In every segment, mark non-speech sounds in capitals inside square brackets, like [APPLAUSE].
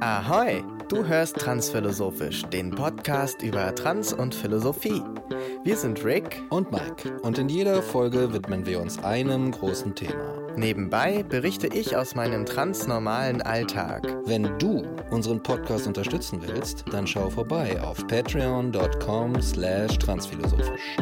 Ahoi, du hörst Transphilosophisch, den Podcast über Trans und Philosophie. Wir sind Rick und Mike und in jeder Folge widmen wir uns einem großen Thema. Nebenbei berichte ich aus meinem transnormalen Alltag. Wenn du unseren Podcast unterstützen willst, dann schau vorbei auf patreon.com slash transphilosophisch.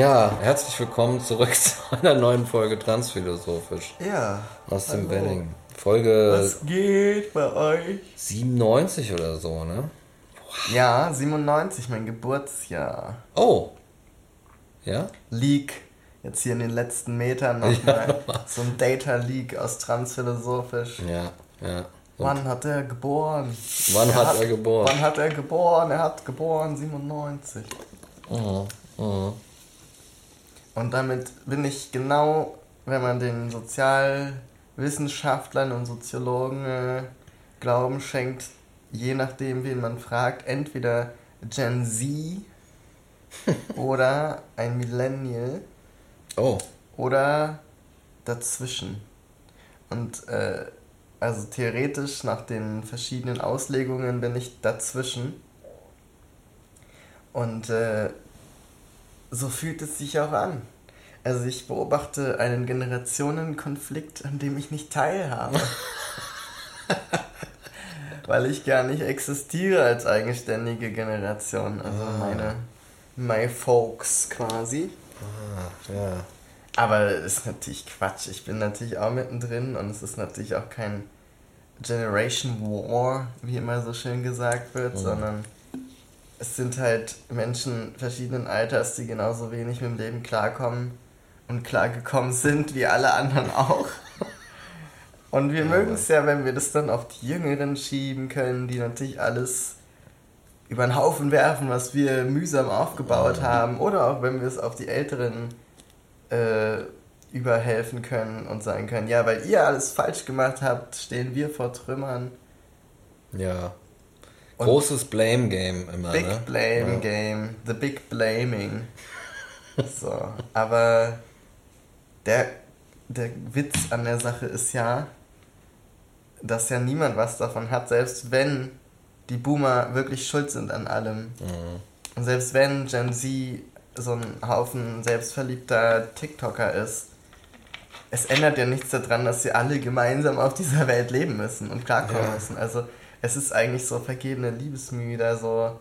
Ja, herzlich willkommen zurück [LAUGHS] zu einer neuen Folge Transphilosophisch. Ja. Aus dem Wedding. Folge. Was geht bei euch? 97 oder so, ne? Wow. Ja, 97, mein Geburtsjahr. Oh. Ja? Leak. Jetzt hier in den letzten Metern nochmal [LAUGHS] ja. so ein Data Leak aus Transphilosophisch. Ja, ja. Und wann hat er geboren? Wann er hat, hat, er geboren? Wann hat er geboren? Er hat geboren 97. Mhm. Mhm. Und damit bin ich genau, wenn man den Sozialwissenschaftlern und Soziologen äh, Glauben schenkt, je nachdem, wen man fragt, entweder Gen Z [LAUGHS] oder ein Millennial. Oh. Oder dazwischen. Und äh, also theoretisch nach den verschiedenen Auslegungen bin ich dazwischen. Und äh, so fühlt es sich auch an. Also ich beobachte einen Generationenkonflikt, an dem ich nicht teilhabe. [LAUGHS] Weil ich gar nicht existiere als eigenständige Generation. Also ah. meine my folks quasi. Ah, ja. Aber es ist natürlich Quatsch. Ich bin natürlich auch mittendrin und es ist natürlich auch kein Generation War, wie immer so schön gesagt wird, mhm. sondern es sind halt Menschen verschiedenen Alters, die genauso wenig mit dem Leben klarkommen und klargekommen sind, wie alle anderen auch. Und wir ja, mögen es ja, wenn wir das dann auf die Jüngeren schieben können, die natürlich alles über den Haufen werfen, was wir mühsam aufgebaut ja. haben. Oder auch wenn wir es auf die Älteren äh, überhelfen können und sagen können, ja, weil ihr alles falsch gemacht habt, stehen wir vor Trümmern. Ja. Und Großes Blame Game immer. Big ne? Blame ja. Game. The Big Blaming. [LAUGHS] so. Aber der, der Witz an der Sache ist ja, dass ja niemand was davon hat, selbst wenn die Boomer wirklich schuld sind an allem. Mhm. Und selbst wenn Gen Z so ein Haufen selbstverliebter TikToker ist, es ändert ja nichts daran, dass sie alle gemeinsam auf dieser Welt leben müssen und klarkommen ja. müssen. Also es ist eigentlich so vergebene Liebesmühe, da so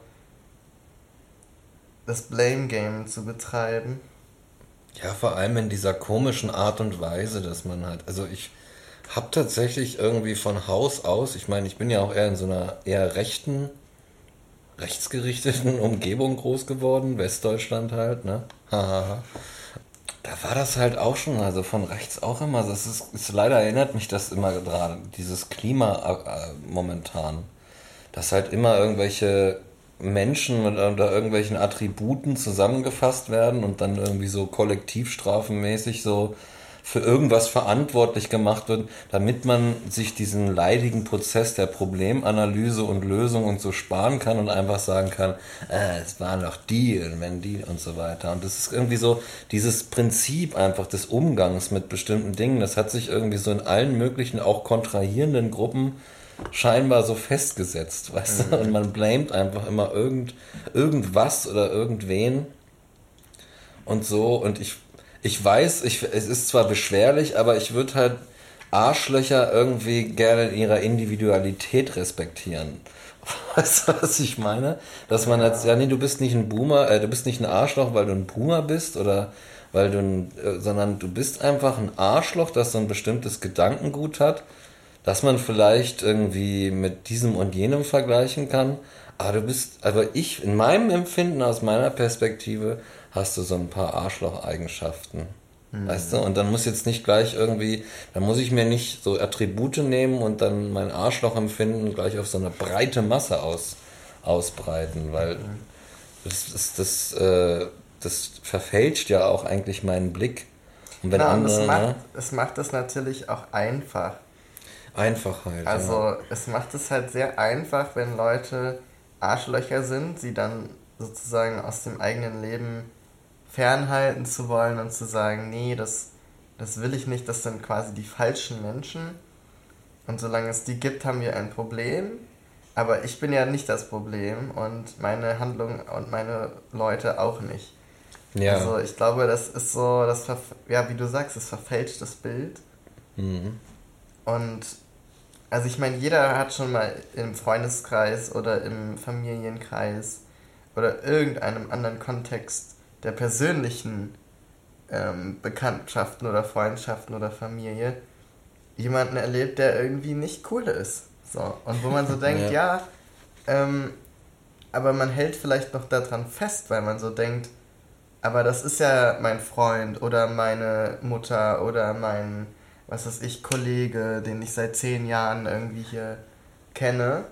das Blame Game zu betreiben. Ja, vor allem in dieser komischen Art und Weise, dass man halt, also ich habe tatsächlich irgendwie von Haus aus, ich meine, ich bin ja auch eher in so einer eher rechten, rechtsgerichteten [LAUGHS] Umgebung groß geworden, Westdeutschland halt, ne? Hahaha da war das halt auch schon, also von rechts auch immer. Das ist, ist leider erinnert mich das immer gerade, dieses Klima äh, momentan. Dass halt immer irgendwelche Menschen mit unter irgendwelchen Attributen zusammengefasst werden und dann irgendwie so kollektivstrafenmäßig so für irgendwas verantwortlich gemacht wird, damit man sich diesen leidigen Prozess der Problemanalyse und Lösung und so sparen kann und einfach sagen kann, äh, es waren doch die und wenn die und so weiter. Und das ist irgendwie so dieses Prinzip einfach des Umgangs mit bestimmten Dingen, das hat sich irgendwie so in allen möglichen auch kontrahierenden Gruppen scheinbar so festgesetzt, weißt mhm. du? Und man blamet einfach immer irgend, irgendwas oder irgendwen und so. Und ich ich weiß, ich, es ist zwar beschwerlich, aber ich würde halt Arschlöcher irgendwie gerne in ihrer Individualität respektieren. [LAUGHS] Weißt du, was ich meine? Dass man jetzt, ja, nee, du bist nicht ein Boomer, äh, du bist nicht ein Arschloch, weil du ein Boomer bist oder weil du ein, äh, sondern du bist einfach ein Arschloch, das so ein bestimmtes Gedankengut hat, dass man vielleicht irgendwie mit diesem und jenem vergleichen kann. Aber du bist, aber ich, in meinem Empfinden, aus meiner Perspektive, hast du so ein paar Arschloch-Eigenschaften. Mhm. Weißt du? Und dann muss jetzt nicht gleich irgendwie, dann muss ich mir nicht so Attribute nehmen und dann mein Arschloch-Empfinden gleich auf so eine breite Masse aus, ausbreiten, weil mhm. das, das, das, äh, das verfälscht ja auch eigentlich meinen Blick. Und wenn genau, andere, es, macht, ne? es macht es natürlich auch einfach. Einfach halt. Also ja. es macht es halt sehr einfach, wenn Leute Arschlöcher sind, sie dann sozusagen aus dem eigenen Leben fernhalten zu wollen und zu sagen, nee, das, das will ich nicht, das sind quasi die falschen Menschen. Und solange es die gibt, haben wir ein Problem. Aber ich bin ja nicht das Problem und meine Handlung und meine Leute auch nicht. Ja. Also ich glaube, das ist so, das ja, wie du sagst, es verfälscht das Bild. Mhm. Und also ich meine, jeder hat schon mal im Freundeskreis oder im Familienkreis oder irgendeinem anderen Kontext der persönlichen ähm, Bekanntschaften oder Freundschaften oder Familie jemanden erlebt, der irgendwie nicht cool ist. So. Und wo man so [LAUGHS] denkt, ja, ja ähm, aber man hält vielleicht noch daran fest, weil man so denkt, aber das ist ja mein Freund oder meine Mutter oder mein, was weiß ich, Kollege, den ich seit zehn Jahren irgendwie hier kenne.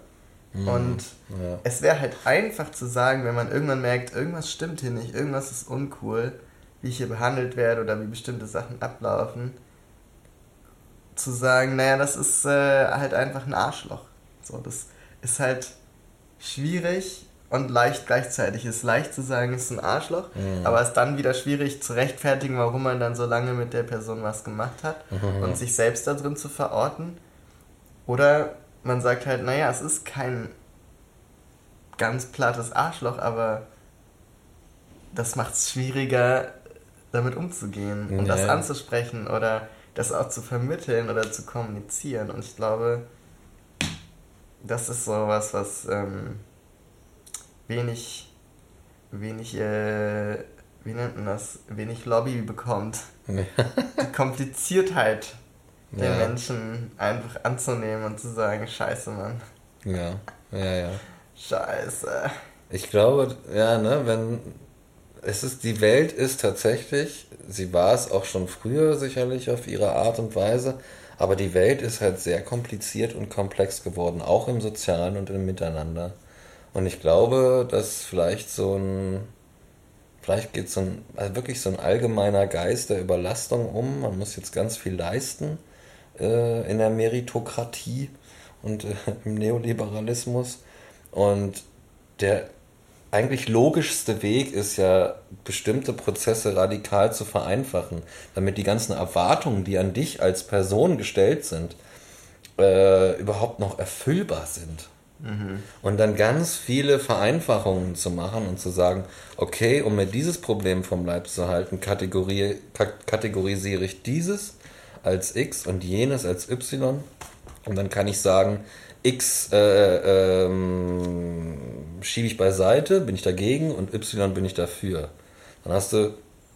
Mhm. Und ja. es wäre halt einfach zu sagen, wenn man irgendwann merkt, irgendwas stimmt hier nicht, irgendwas ist uncool, wie ich hier behandelt werde oder wie bestimmte Sachen ablaufen, zu sagen, naja, das ist äh, halt einfach ein Arschloch. So, das ist halt schwierig und leicht gleichzeitig. Es ist leicht zu sagen, es ist ein Arschloch, mhm. aber es ist dann wieder schwierig zu rechtfertigen, warum man dann so lange mit der Person was gemacht hat mhm. und sich selbst da drin zu verorten. Oder man sagt halt, naja, es ist kein ganz plattes Arschloch, aber das macht es schwieriger, damit umzugehen und ja. das anzusprechen oder das auch zu vermitteln oder zu kommunizieren. Und ich glaube, das ist sowas, was ähm, wenig, wenig, äh, wie nennt man das, wenig Lobby bekommt. Die Kompliziertheit den ja. Menschen einfach anzunehmen und zu sagen, scheiße, Mann. Ja, ja, ja. Scheiße. Ich glaube, ja, ne, wenn es ist, die Welt ist tatsächlich, sie war es auch schon früher sicherlich auf ihre Art und Weise, aber die Welt ist halt sehr kompliziert und komplex geworden, auch im Sozialen und im Miteinander. Und ich glaube, dass vielleicht so ein, vielleicht geht so ein, also wirklich so ein allgemeiner Geist der Überlastung um. Man muss jetzt ganz viel leisten äh, in der Meritokratie und äh, [LAUGHS] im Neoliberalismus. Und der eigentlich logischste Weg ist ja, bestimmte Prozesse radikal zu vereinfachen, damit die ganzen Erwartungen, die an dich als Person gestellt sind, äh, überhaupt noch erfüllbar sind. Mhm. Und dann ganz viele Vereinfachungen zu machen und zu sagen, okay, um mir dieses Problem vom Leib zu halten, kategorisiere ich dieses als X und jenes als Y. Und dann kann ich sagen, X äh, ähm, schiebe ich beiseite, bin ich dagegen und Y bin ich dafür. Dann hast du,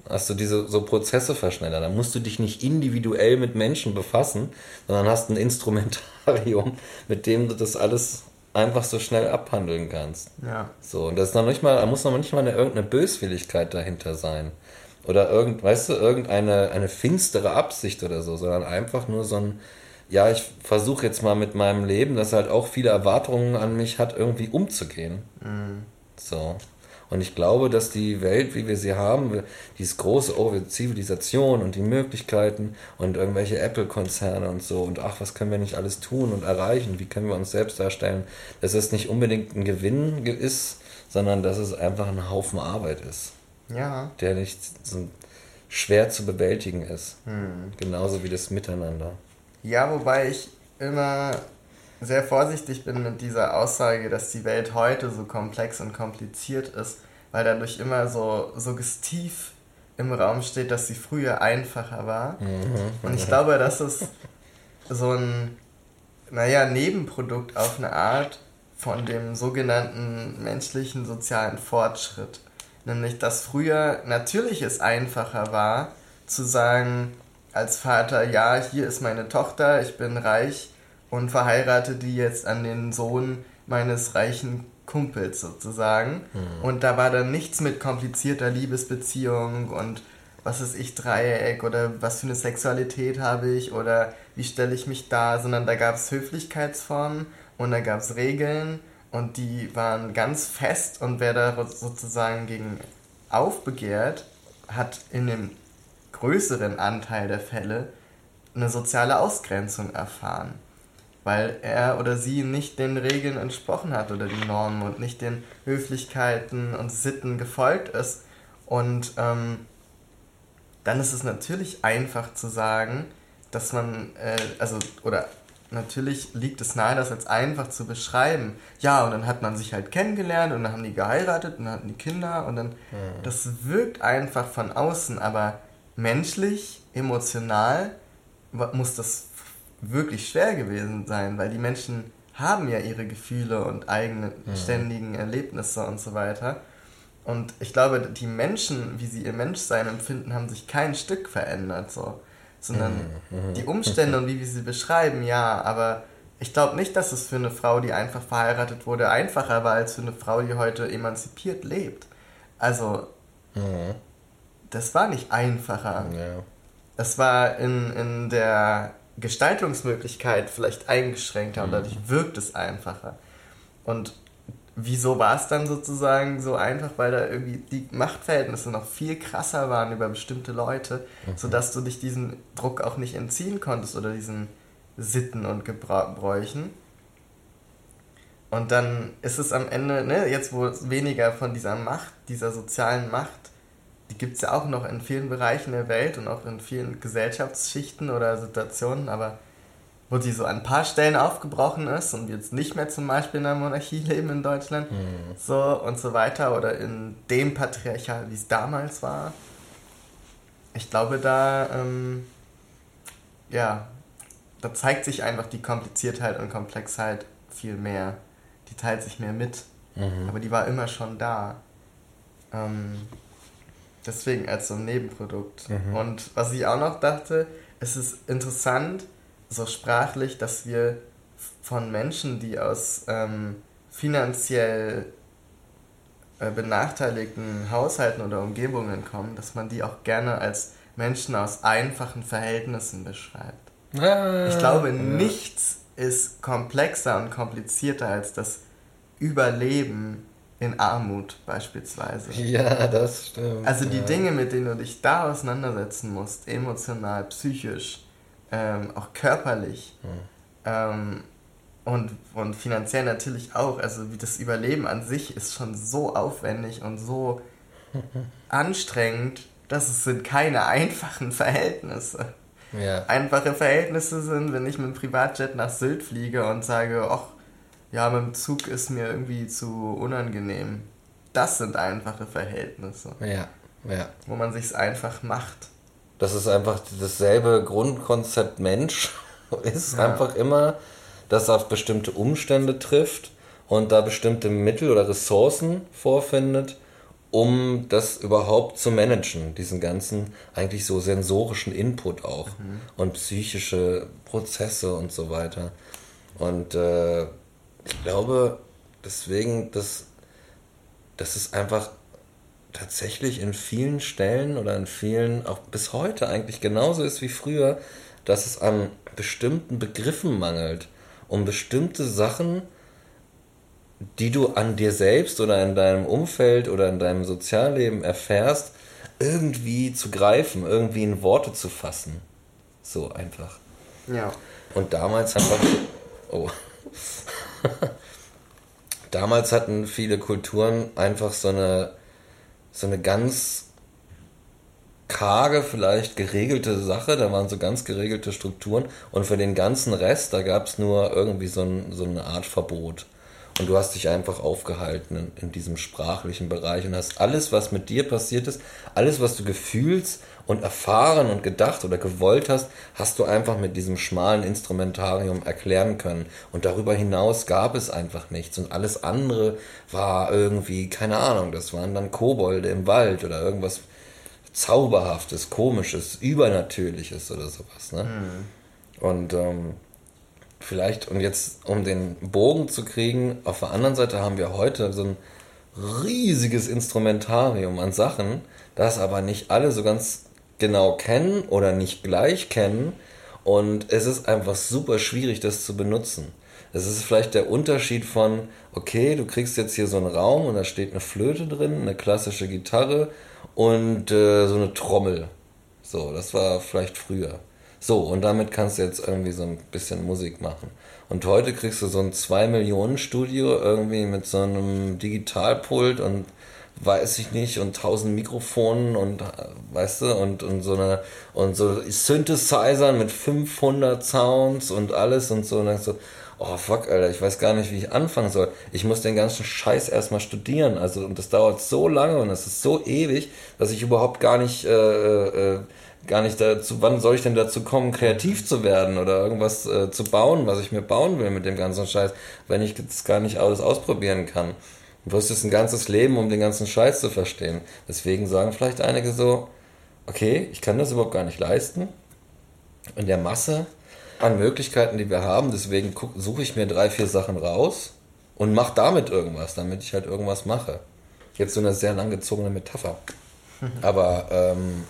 hast du diese so Prozesse verschnellert. Dann musst du dich nicht individuell mit Menschen befassen, sondern hast ein Instrumentarium, [LAUGHS] mit dem du das alles einfach so schnell abhandeln kannst. Ja. So, und das ist noch nicht mal, da muss noch nicht mal eine, irgendeine Böswilligkeit dahinter sein oder irgend, weißt du, irgendeine eine finstere Absicht oder so, sondern einfach nur so ein, ja, ich versuche jetzt mal mit meinem Leben, das halt auch viele Erwartungen an mich hat, irgendwie umzugehen. Mhm. So. Und ich glaube, dass die Welt, wie wir sie haben, dieses große oh, Zivilisation und die Möglichkeiten und irgendwelche Apple-Konzerne und so und ach, was können wir nicht alles tun und erreichen, wie können wir uns selbst darstellen, dass es nicht unbedingt ein Gewinn ist, sondern dass es einfach ein Haufen Arbeit ist. Ja. Der nicht so schwer zu bewältigen ist. Hm. Genauso wie das Miteinander. Ja, wobei ich immer sehr vorsichtig bin mit dieser Aussage, dass die Welt heute so komplex und kompliziert ist, weil dadurch immer so suggestiv im Raum steht, dass sie früher einfacher war. Mhm. Und ich glaube, das ist so ein, naja, Nebenprodukt auf eine Art von dem sogenannten menschlichen sozialen Fortschritt. Nämlich, dass früher natürlich es einfacher war, zu sagen, als Vater, ja, hier ist meine Tochter, ich bin reich und verheirate die jetzt an den Sohn meines reichen Kumpels sozusagen. Mhm. Und da war dann nichts mit komplizierter Liebesbeziehung und was ist ich Dreieck oder was für eine Sexualität habe ich oder wie stelle ich mich da, sondern da gab es Höflichkeitsformen und da gab es Regeln und die waren ganz fest und wer da sozusagen gegen aufbegehrt, hat in dem größeren Anteil der Fälle eine soziale Ausgrenzung erfahren weil er oder sie nicht den Regeln entsprochen hat oder die Normen und nicht den Höflichkeiten und Sitten gefolgt ist. Und ähm, dann ist es natürlich einfach zu sagen, dass man, äh, also, oder natürlich liegt es nahe, das als einfach zu beschreiben. Ja, und dann hat man sich halt kennengelernt und dann haben die geheiratet und dann hatten die Kinder und dann, mhm. das wirkt einfach von außen, aber menschlich, emotional muss das wirklich schwer gewesen sein, weil die Menschen haben ja ihre Gefühle und eigene mhm. ständigen Erlebnisse und so weiter. Und ich glaube, die Menschen, wie sie ihr Menschsein empfinden, haben sich kein Stück verändert, so. Sondern mhm. mhm. die Umstände und wie wir sie beschreiben, ja, aber ich glaube nicht, dass es für eine Frau, die einfach verheiratet wurde, einfacher war als für eine Frau, die heute emanzipiert lebt. Also, mhm. das war nicht einfacher. Ja. Es war in, in der Gestaltungsmöglichkeit vielleicht eingeschränkter und mhm. dadurch wirkt es einfacher. Und wieso war es dann sozusagen so einfach? Weil da irgendwie die Machtverhältnisse noch viel krasser waren über bestimmte Leute, mhm. sodass du dich diesem Druck auch nicht entziehen konntest oder diesen Sitten und Gebräuchen. Und dann ist es am Ende, ne, jetzt wo es weniger von dieser Macht, dieser sozialen Macht die gibt es ja auch noch in vielen Bereichen der Welt und auch in vielen Gesellschaftsschichten oder Situationen, aber wo die so an ein paar Stellen aufgebrochen ist und jetzt nicht mehr zum Beispiel in der Monarchie leben in Deutschland, mhm. so und so weiter, oder in dem Patriarchat, wie es damals war. Ich glaube, da, ähm, ja, da zeigt sich einfach die Kompliziertheit und Komplexheit viel mehr. Die teilt sich mehr mit, mhm. aber die war immer schon da. Ähm, Deswegen als so ein Nebenprodukt. Mhm. Und was ich auch noch dachte, es ist interessant, so sprachlich, dass wir von Menschen, die aus ähm, finanziell äh, benachteiligten Haushalten oder Umgebungen kommen, dass man die auch gerne als Menschen aus einfachen Verhältnissen beschreibt. Ah, ich glaube, ja. nichts ist komplexer und komplizierter als das Überleben in Armut beispielsweise. Ja, das stimmt. Also die ja. Dinge, mit denen du dich da auseinandersetzen musst, emotional, psychisch, ähm, auch körperlich hm. ähm, und, und finanziell natürlich auch. Also wie das Überleben an sich ist schon so aufwendig und so [LAUGHS] anstrengend, dass es sind keine einfachen Verhältnisse. Ja. Einfache Verhältnisse sind, wenn ich mit dem Privatjet nach Sylt fliege und sage, ach, ja, mit dem Zug ist mir irgendwie zu unangenehm. Das sind einfache Verhältnisse. Ja, ja. Wo man sich's einfach macht. Das ist einfach dasselbe Grundkonzept Mensch. [LAUGHS] ist ja. einfach immer, dass er auf bestimmte Umstände trifft und da bestimmte Mittel oder Ressourcen vorfindet, um das überhaupt zu managen, diesen ganzen eigentlich so sensorischen Input auch mhm. und psychische Prozesse und so weiter. Und äh, ich glaube deswegen, dass, dass es einfach tatsächlich in vielen Stellen oder in vielen, auch bis heute eigentlich genauso ist wie früher, dass es an bestimmten Begriffen mangelt, um bestimmte Sachen, die du an dir selbst oder in deinem Umfeld oder in deinem Sozialleben erfährst, irgendwie zu greifen, irgendwie in Worte zu fassen. So einfach. Ja. Und damals einfach. Oh. [LAUGHS] Damals hatten viele Kulturen einfach so eine, so eine ganz karge, vielleicht geregelte Sache, da waren so ganz geregelte Strukturen und für den ganzen Rest, da gab es nur irgendwie so, ein, so eine Art Verbot. Und du hast dich einfach aufgehalten in, in, diesem sprachlichen Bereich und hast alles, was mit dir passiert ist, alles, was du gefühlst und erfahren und gedacht oder gewollt hast, hast du einfach mit diesem schmalen Instrumentarium erklären können. Und darüber hinaus gab es einfach nichts. Und alles andere war irgendwie, keine Ahnung, das waren dann Kobolde im Wald oder irgendwas Zauberhaftes, Komisches, Übernatürliches oder sowas. Ne? Mhm. Und ähm, vielleicht, und jetzt, um den Bogen zu kriegen, auf der anderen Seite haben wir heute so ein riesiges Instrumentarium an Sachen, das aber nicht alle so ganz genau kennen oder nicht gleich kennen. Und es ist einfach super schwierig, das zu benutzen. Es ist vielleicht der Unterschied von, okay, du kriegst jetzt hier so einen Raum und da steht eine Flöte drin, eine klassische Gitarre und äh, so eine Trommel. So, das war vielleicht früher. So, und damit kannst du jetzt irgendwie so ein bisschen Musik machen. Und heute kriegst du so ein 2-Millionen-Studio irgendwie mit so einem Digitalpult und weiß ich nicht und tausend Mikrofonen und weißt du und und so eine und so Synthesizern mit 500 Sounds und alles und so. Und dann so oh fuck Alter ich weiß gar nicht wie ich anfangen soll. Ich muss den ganzen Scheiß erstmal studieren. Also und das dauert so lange und das ist so ewig dass ich überhaupt gar nicht äh, äh, gar nicht dazu, wann soll ich denn dazu kommen, kreativ zu werden oder irgendwas äh, zu bauen, was ich mir bauen will mit dem ganzen Scheiß, wenn ich das gar nicht alles ausprobieren kann. Du wirst es ein ganzes Leben, um den ganzen Scheiß zu verstehen. Deswegen sagen vielleicht einige so, okay, ich kann das überhaupt gar nicht leisten. In der Masse an Möglichkeiten, die wir haben, deswegen suche ich mir drei, vier Sachen raus und mache damit irgendwas, damit ich halt irgendwas mache. Jetzt so eine sehr langgezogene Metapher. [LAUGHS] Aber ähm,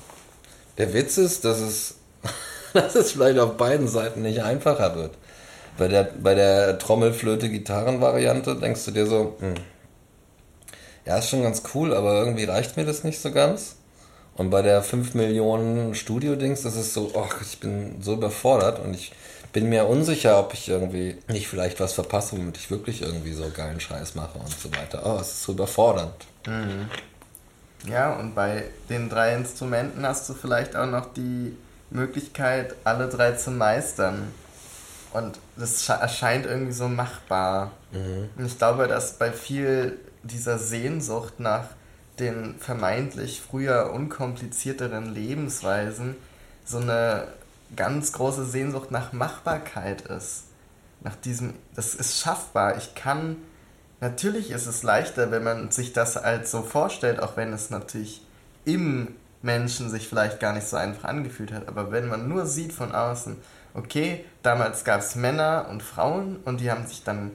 der Witz ist, dass es, [LAUGHS] dass es vielleicht auf beiden Seiten nicht einfacher wird. Bei der, bei der Trommelflöte-Gitarren-Variante denkst du dir so, hm, ja, ist schon ganz cool, aber irgendwie reicht mir das nicht so ganz. Und bei der 5 Millionen Studio-Dings, das ist so, oh, ich bin so überfordert und ich bin mir unsicher, ob ich irgendwie nicht vielleicht was verpasse, womit ich wirklich irgendwie so geilen Scheiß mache und so weiter. Oh, es ist so überfordernd. Mhm. Ja, und bei den drei Instrumenten hast du vielleicht auch noch die Möglichkeit, alle drei zu meistern. Und das erscheint irgendwie so machbar. Mhm. Und ich glaube, dass bei viel dieser Sehnsucht nach den vermeintlich früher unkomplizierteren Lebensweisen so eine ganz große Sehnsucht nach Machbarkeit ist. Nach diesem, das ist schaffbar. Ich kann Natürlich ist es leichter, wenn man sich das als so vorstellt, auch wenn es natürlich im Menschen sich vielleicht gar nicht so einfach angefühlt hat. Aber wenn man nur sieht von außen, okay, damals gab es Männer und Frauen und die haben sich dann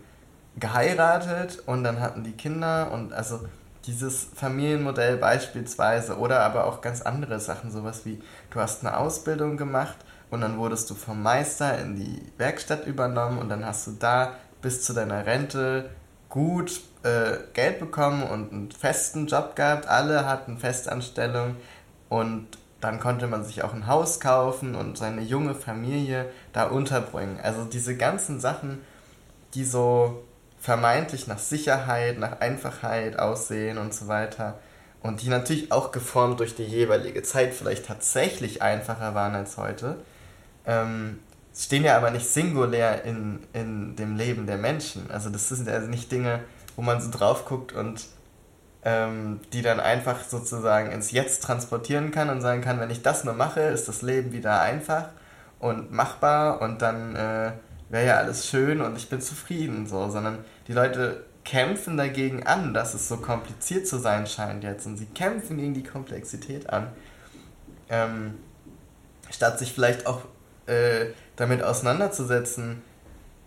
geheiratet und dann hatten die Kinder und also dieses Familienmodell beispielsweise oder aber auch ganz andere Sachen, sowas wie du hast eine Ausbildung gemacht und dann wurdest du vom Meister in die Werkstatt übernommen und dann hast du da bis zu deiner Rente gut äh, Geld bekommen und einen festen Job gehabt. Alle hatten Festanstellung und dann konnte man sich auch ein Haus kaufen und seine junge Familie da unterbringen. Also diese ganzen Sachen, die so vermeintlich nach Sicherheit, nach Einfachheit aussehen und so weiter und die natürlich auch geformt durch die jeweilige Zeit vielleicht tatsächlich einfacher waren als heute, ähm, stehen ja aber nicht singulär in, in dem Leben der Menschen. Also das sind ja nicht Dinge, wo man so drauf guckt und ähm, die dann einfach sozusagen ins Jetzt transportieren kann und sagen kann, wenn ich das nur mache, ist das Leben wieder einfach und machbar und dann äh, wäre ja alles schön und ich bin zufrieden, so, sondern die Leute kämpfen dagegen an, dass es so kompliziert zu sein scheint jetzt. Und sie kämpfen gegen die Komplexität an, ähm, statt sich vielleicht auch äh, damit auseinanderzusetzen,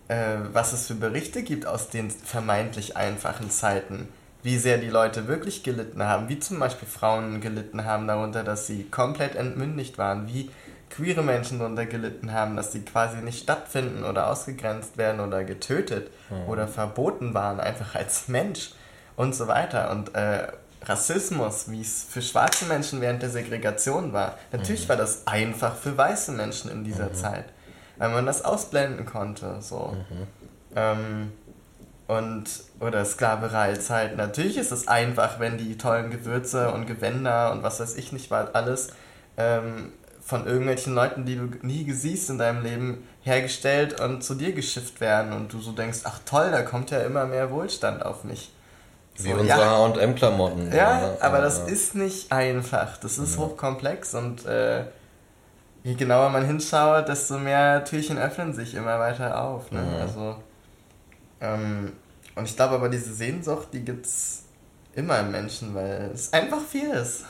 äh, was es für Berichte gibt aus den vermeintlich einfachen Zeiten, wie sehr die Leute wirklich gelitten haben, wie zum Beispiel Frauen gelitten haben darunter, dass sie komplett entmündigt waren, wie queere Menschen darunter gelitten haben, dass sie quasi nicht stattfinden oder ausgegrenzt werden oder getötet mhm. oder verboten waren, einfach als Mensch und so weiter. Und äh, Rassismus, wie es für schwarze Menschen während der Segregation war. Natürlich mhm. war das einfach für weiße Menschen in dieser mhm. Zeit weil man das ausblenden konnte. So. Mhm. Ähm, und, oder Sklavereizeit. Natürlich ist es einfach, wenn die tollen Gewürze und Gewänder und was weiß ich nicht, war alles ähm, von irgendwelchen Leuten, die du nie siehst in deinem Leben, hergestellt und zu dir geschifft werden und du so denkst, ach toll, da kommt ja immer mehr Wohlstand auf mich. Wie so, unsere ja. H&M-Klamotten. Ja, ja, aber das ist nicht einfach. Das ist ja. hochkomplex und äh, je genauer man hinschaut, desto mehr Türchen öffnen sich immer weiter auf. Ne? Mhm. Also, ähm, und ich glaube aber, diese Sehnsucht, die gibt es immer im Menschen, weil es einfach viel ist.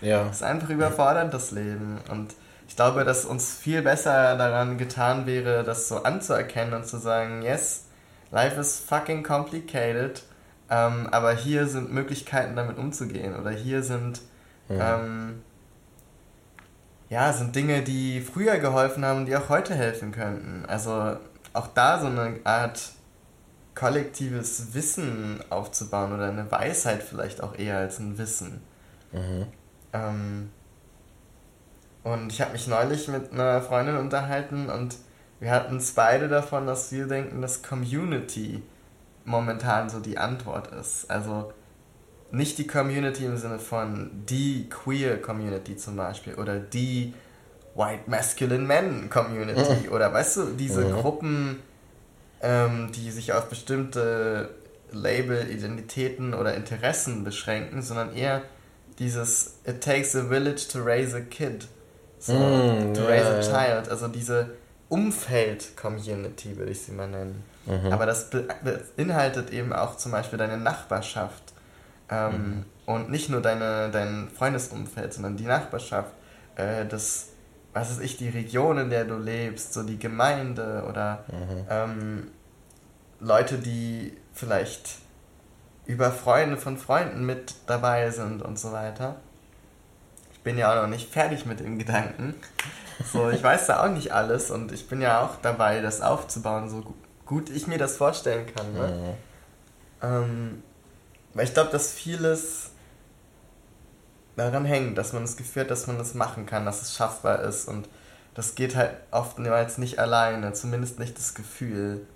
Ja. Es ist einfach überfordernd, das Leben. Und ich glaube, dass uns viel besser daran getan wäre, das so anzuerkennen und zu sagen, yes, life is fucking complicated, ähm, aber hier sind Möglichkeiten damit umzugehen oder hier sind ja. Ähm, ja, sind Dinge, die früher geholfen haben, die auch heute helfen könnten. Also auch da so eine Art kollektives Wissen aufzubauen oder eine Weisheit vielleicht auch eher als ein Wissen. Mhm. Ähm, und ich habe mich neulich mit einer Freundin unterhalten und wir hatten es beide davon, dass wir denken, dass Community momentan so die Antwort ist. Also nicht die Community im Sinne von die Queer Community zum Beispiel oder die White Masculine Men Community mhm. oder weißt du, diese mhm. Gruppen, ähm, die sich auf bestimmte Label, Identitäten oder Interessen beschränken, sondern eher dieses It takes a village to raise a kid. So, mm, to yeah, raise a child. Also diese Umfeld-Community würde ich sie mal nennen. Mhm. Aber das beinhaltet eben auch zum Beispiel deine Nachbarschaft ähm, mhm. Und nicht nur deine, dein Freundesumfeld, sondern die Nachbarschaft, äh, das, was weiß ich, die Region, in der du lebst, so die Gemeinde oder mhm. ähm, Leute, die vielleicht über Freunde von Freunden mit dabei sind und so weiter. Ich bin ja auch noch nicht fertig mit dem Gedanken. So, ich weiß da auch nicht alles und ich bin ja auch dabei, das aufzubauen, so gut ich mir das vorstellen kann. Ne? Mhm. Ähm, weil ich glaube, dass vieles daran hängt, dass man das Gefühl hat, dass man das machen kann, dass es schaffbar ist und das geht halt oftmals nicht alleine, zumindest nicht das Gefühl.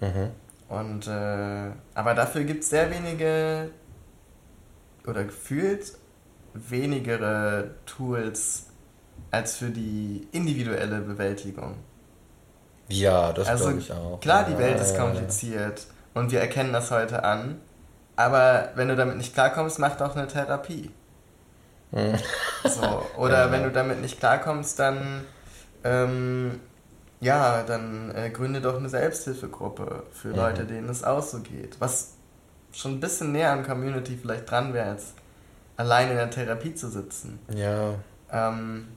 Mhm. Und äh, aber dafür gibt es sehr wenige oder gefühlt wenigere Tools als für die individuelle Bewältigung. Ja, das also, glaube ich auch. Klar, die Welt ist kompliziert und wir erkennen das heute an. Aber wenn du damit nicht klarkommst, mach doch eine Therapie. Hm. So, oder [LAUGHS] ja. wenn du damit nicht klarkommst, dann ähm, ja, dann äh, gründe doch eine Selbsthilfegruppe für mhm. Leute, denen es auch so geht. Was schon ein bisschen näher an Community vielleicht dran wäre, als allein in der Therapie zu sitzen. Ja. Ähm,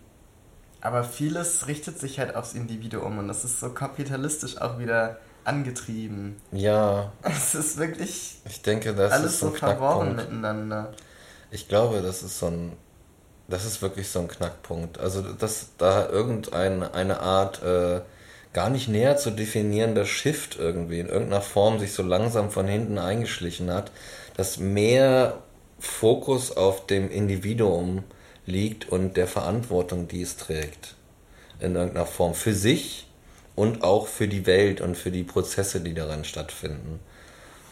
aber vieles richtet sich halt aufs Individuum und das ist so kapitalistisch auch wieder angetrieben. Ja. Es ist wirklich ich denke, das alles ist so, so verworren miteinander. Ich glaube, das ist so ein, das ist wirklich so ein Knackpunkt. Also, dass da irgendeine eine Art äh, gar nicht näher zu definierender Shift irgendwie in irgendeiner Form sich so langsam von hinten eingeschlichen hat, dass mehr Fokus auf dem Individuum liegt und der Verantwortung, die es trägt. In irgendeiner Form. Für sich und auch für die Welt und für die Prozesse, die darin stattfinden.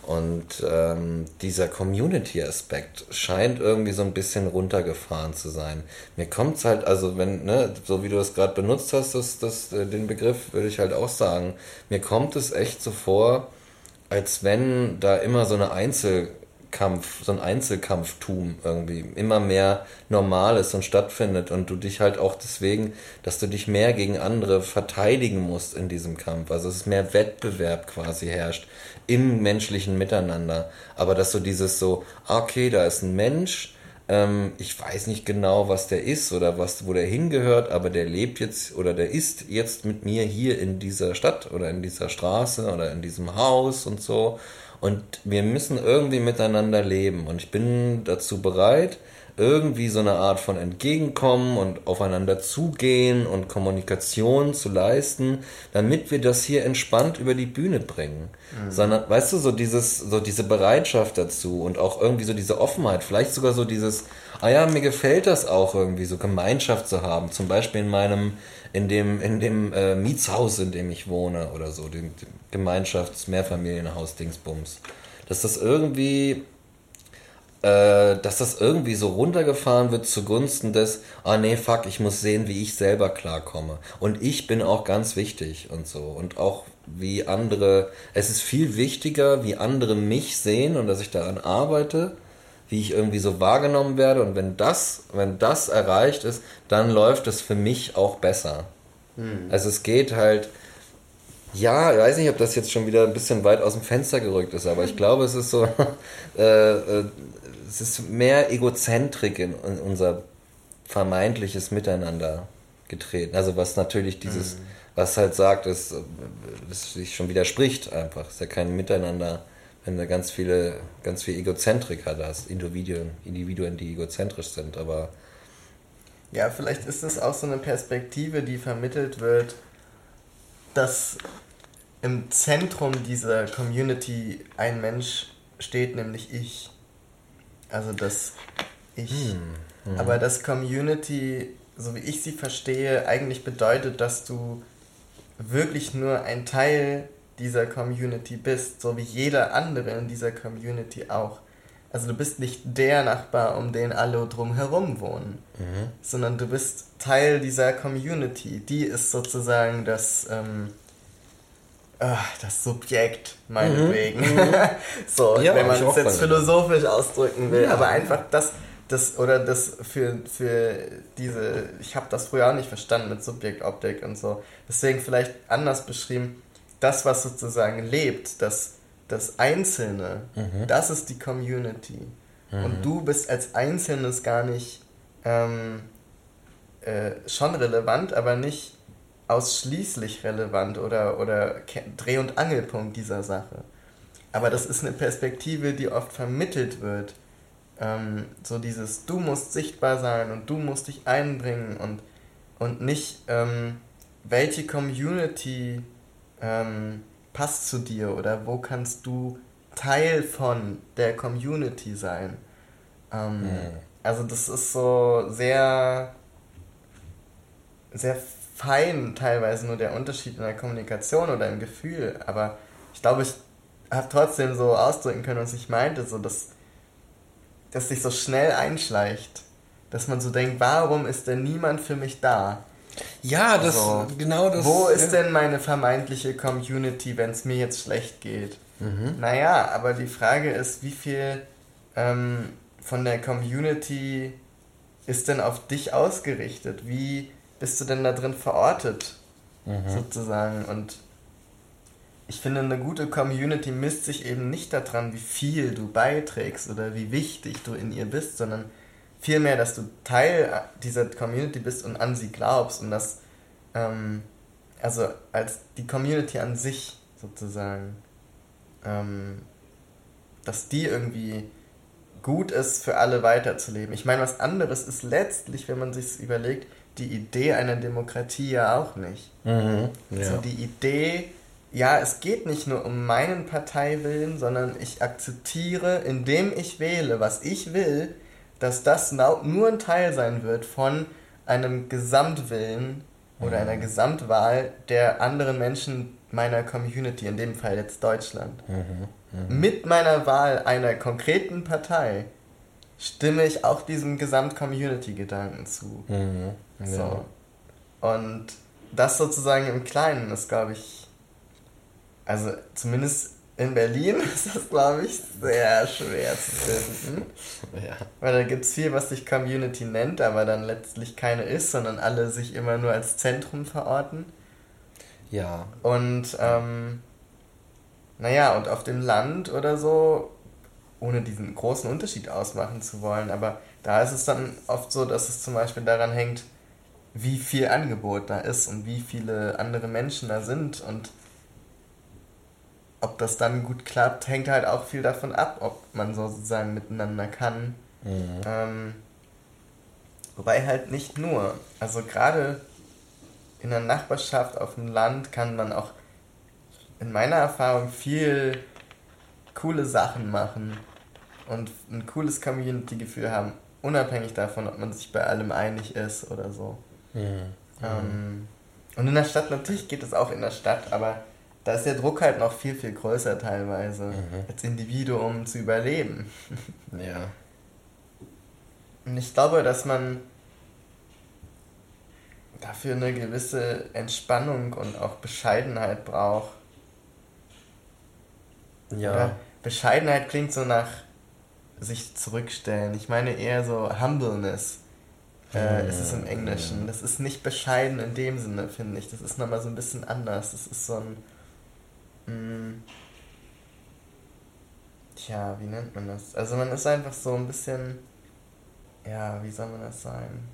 Und ähm, dieser Community-Aspekt scheint irgendwie so ein bisschen runtergefahren zu sein. Mir kommt es halt, also wenn, ne, so wie du es gerade benutzt hast, das, das, äh, den Begriff, würde ich halt auch sagen, mir kommt es echt so vor, als wenn da immer so eine Einzel- Kampf, so ein Einzelkampftum irgendwie immer mehr normal ist und stattfindet und du dich halt auch deswegen, dass du dich mehr gegen andere verteidigen musst in diesem Kampf. Also es ist mehr Wettbewerb quasi herrscht im menschlichen Miteinander. Aber dass so dieses so, ah, okay, da ist ein Mensch, ähm, ich weiß nicht genau, was der ist oder was, wo der hingehört, aber der lebt jetzt oder der ist jetzt mit mir hier in dieser Stadt oder in dieser Straße oder in diesem Haus und so. Und wir müssen irgendwie miteinander leben. Und ich bin dazu bereit, irgendwie so eine Art von Entgegenkommen und aufeinander zugehen und Kommunikation zu leisten, damit wir das hier entspannt über die Bühne bringen. Mhm. Sondern, weißt du, so dieses, so diese Bereitschaft dazu und auch irgendwie so diese Offenheit, vielleicht sogar so dieses, ah ja, mir gefällt das auch irgendwie, so Gemeinschaft zu haben. Zum Beispiel in meinem, in dem, in dem äh, Mietshaus, in dem ich wohne oder so, dem, dem Gemeinschafts-Mehrfamilienhaus-Dingsbums. Dass das irgendwie, äh, dass das irgendwie so runtergefahren wird zugunsten des, ah nee, fuck, ich muss sehen, wie ich selber klarkomme. Und ich bin auch ganz wichtig und so. Und auch wie andere, es ist viel wichtiger, wie andere mich sehen und dass ich daran arbeite, wie ich irgendwie so wahrgenommen werde. Und wenn das, wenn das erreicht ist, dann läuft es für mich auch besser. Hm. Also es geht halt, ja, ich weiß nicht, ob das jetzt schon wieder ein bisschen weit aus dem Fenster gerückt ist, aber ich glaube, es ist so, [LAUGHS] äh, äh, es ist mehr Egozentrik in, in unser vermeintliches Miteinander getreten. Also was natürlich dieses, mhm. was halt sagt, ist, es sich schon widerspricht einfach. Es ist ja kein Miteinander, wenn du ganz viele, ganz viel Egozentriker da hast, Individuen, Individuen, die egozentrisch sind, aber ja, vielleicht ist es auch so eine Perspektive, die vermittelt wird, dass im Zentrum dieser Community ein Mensch steht, nämlich ich. Also das Ich. Hm, hm. Aber das Community, so wie ich sie verstehe, eigentlich bedeutet, dass du wirklich nur ein Teil dieser Community bist, so wie jeder andere in dieser Community auch. Also du bist nicht der Nachbar, um den alle drumherum wohnen, mhm. sondern du bist Teil dieser Community. Die ist sozusagen das, ähm, das Subjekt, meinetwegen. Mhm. mhm. [LAUGHS] so, ja, wenn man es jetzt philosophisch ausdrücken will. Ja. Aber einfach das, das oder das für, für diese, ich habe das früher auch nicht verstanden mit Subjekt, Objekt und so. Deswegen vielleicht anders beschrieben, das, was sozusagen lebt, das das Einzelne, mhm. das ist die Community. Mhm. Und du bist als Einzelnes gar nicht ähm, äh, schon relevant, aber nicht ausschließlich relevant oder, oder Dreh- und Angelpunkt dieser Sache. Aber das ist eine Perspektive, die oft vermittelt wird. Ähm, so dieses, du musst sichtbar sein und du musst dich einbringen und, und nicht, ähm, welche Community ähm, passt zu dir oder wo kannst du Teil von der Community sein. Ähm, mhm. Also das ist so sehr, sehr fein teilweise nur der Unterschied in der Kommunikation oder im Gefühl, aber ich glaube, ich habe trotzdem so ausdrücken können, was ich meinte, so dass, dass sich so schnell einschleicht, dass man so denkt, warum ist denn niemand für mich da? Ja, das also, genau das. Wo ist ja. denn meine vermeintliche Community, wenn es mir jetzt schlecht geht? Mhm. Naja, aber die Frage ist, wie viel ähm, von der Community ist denn auf dich ausgerichtet? Wie bist du denn da drin verortet? Mhm. Sozusagen. Und ich finde, eine gute Community misst sich eben nicht daran, wie viel du beiträgst oder wie wichtig du in ihr bist, sondern vielmehr, dass du Teil dieser Community bist und an sie glaubst und dass, ähm, also als die Community an sich sozusagen, ähm, dass die irgendwie gut ist, für alle weiterzuleben. Ich meine, was anderes ist letztlich, wenn man sich überlegt, die Idee einer Demokratie ja auch nicht. Mhm, ja. Also die Idee, ja, es geht nicht nur um meinen Parteiwillen, sondern ich akzeptiere, indem ich wähle, was ich will, dass das nur ein Teil sein wird von einem Gesamtwillen oder einer mhm. Gesamtwahl der anderen Menschen meiner Community, in dem Fall jetzt Deutschland. Mhm. Mhm. Mit meiner Wahl einer konkreten Partei stimme ich auch diesem Gesamt-Community-Gedanken zu. Mhm. So. Und das sozusagen im Kleinen ist, glaube ich, also zumindest in Berlin [LAUGHS] ist das, glaube ich, sehr schwer zu finden. Ja. Weil da gibt es viel, was sich Community nennt, aber dann letztlich keine ist, sondern alle sich immer nur als Zentrum verorten. Ja. Und, ähm, naja, und auf dem Land oder so, ohne diesen großen Unterschied ausmachen zu wollen, aber da ist es dann oft so, dass es zum Beispiel daran hängt, wie viel Angebot da ist und wie viele andere Menschen da sind und ob das dann gut klappt, hängt halt auch viel davon ab, ob man sozusagen miteinander kann. Mhm. Ähm, wobei halt nicht nur. Also gerade in der Nachbarschaft auf dem Land kann man auch in meiner Erfahrung viel coole Sachen machen und ein cooles Community-Gefühl haben, unabhängig davon, ob man sich bei allem einig ist oder so. Mhm. Ähm, und in der Stadt, natürlich geht es auch in der Stadt, aber da ist der Druck halt noch viel, viel größer teilweise, mhm. als Individuum zu überleben. [LAUGHS] Ja. Und ich glaube, dass man dafür eine gewisse Entspannung und auch Bescheidenheit braucht. Ja. Oder Bescheidenheit klingt so nach sich zurückstellen. Ich meine eher so Humbleness. Äh, ist es im Englischen. Das ist nicht bescheiden in dem Sinne, finde ich. Das ist nochmal so ein bisschen anders. Das ist so ein hm. Tja, wie nennt man das? Also man ist einfach so ein bisschen, ja, wie soll man das sagen?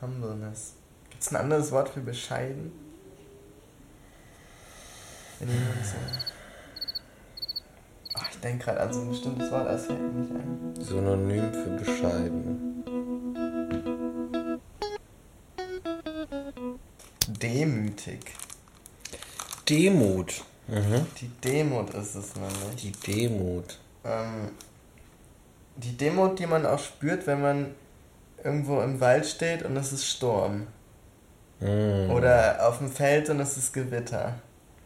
Humbleness. Gibt es ein anderes Wort für bescheiden? Wenn jemand so. Oh, ich denke gerade an so ein bestimmtes Wort, das fällt mir nicht ein. Synonym für bescheiden. Demütig. Demut. Mhm. Die Demut ist es nämlich. Die Demut. Ähm, die Demut, die man auch spürt, wenn man irgendwo im Wald steht und es ist Sturm. Mhm. Oder auf dem Feld und es ist Gewitter.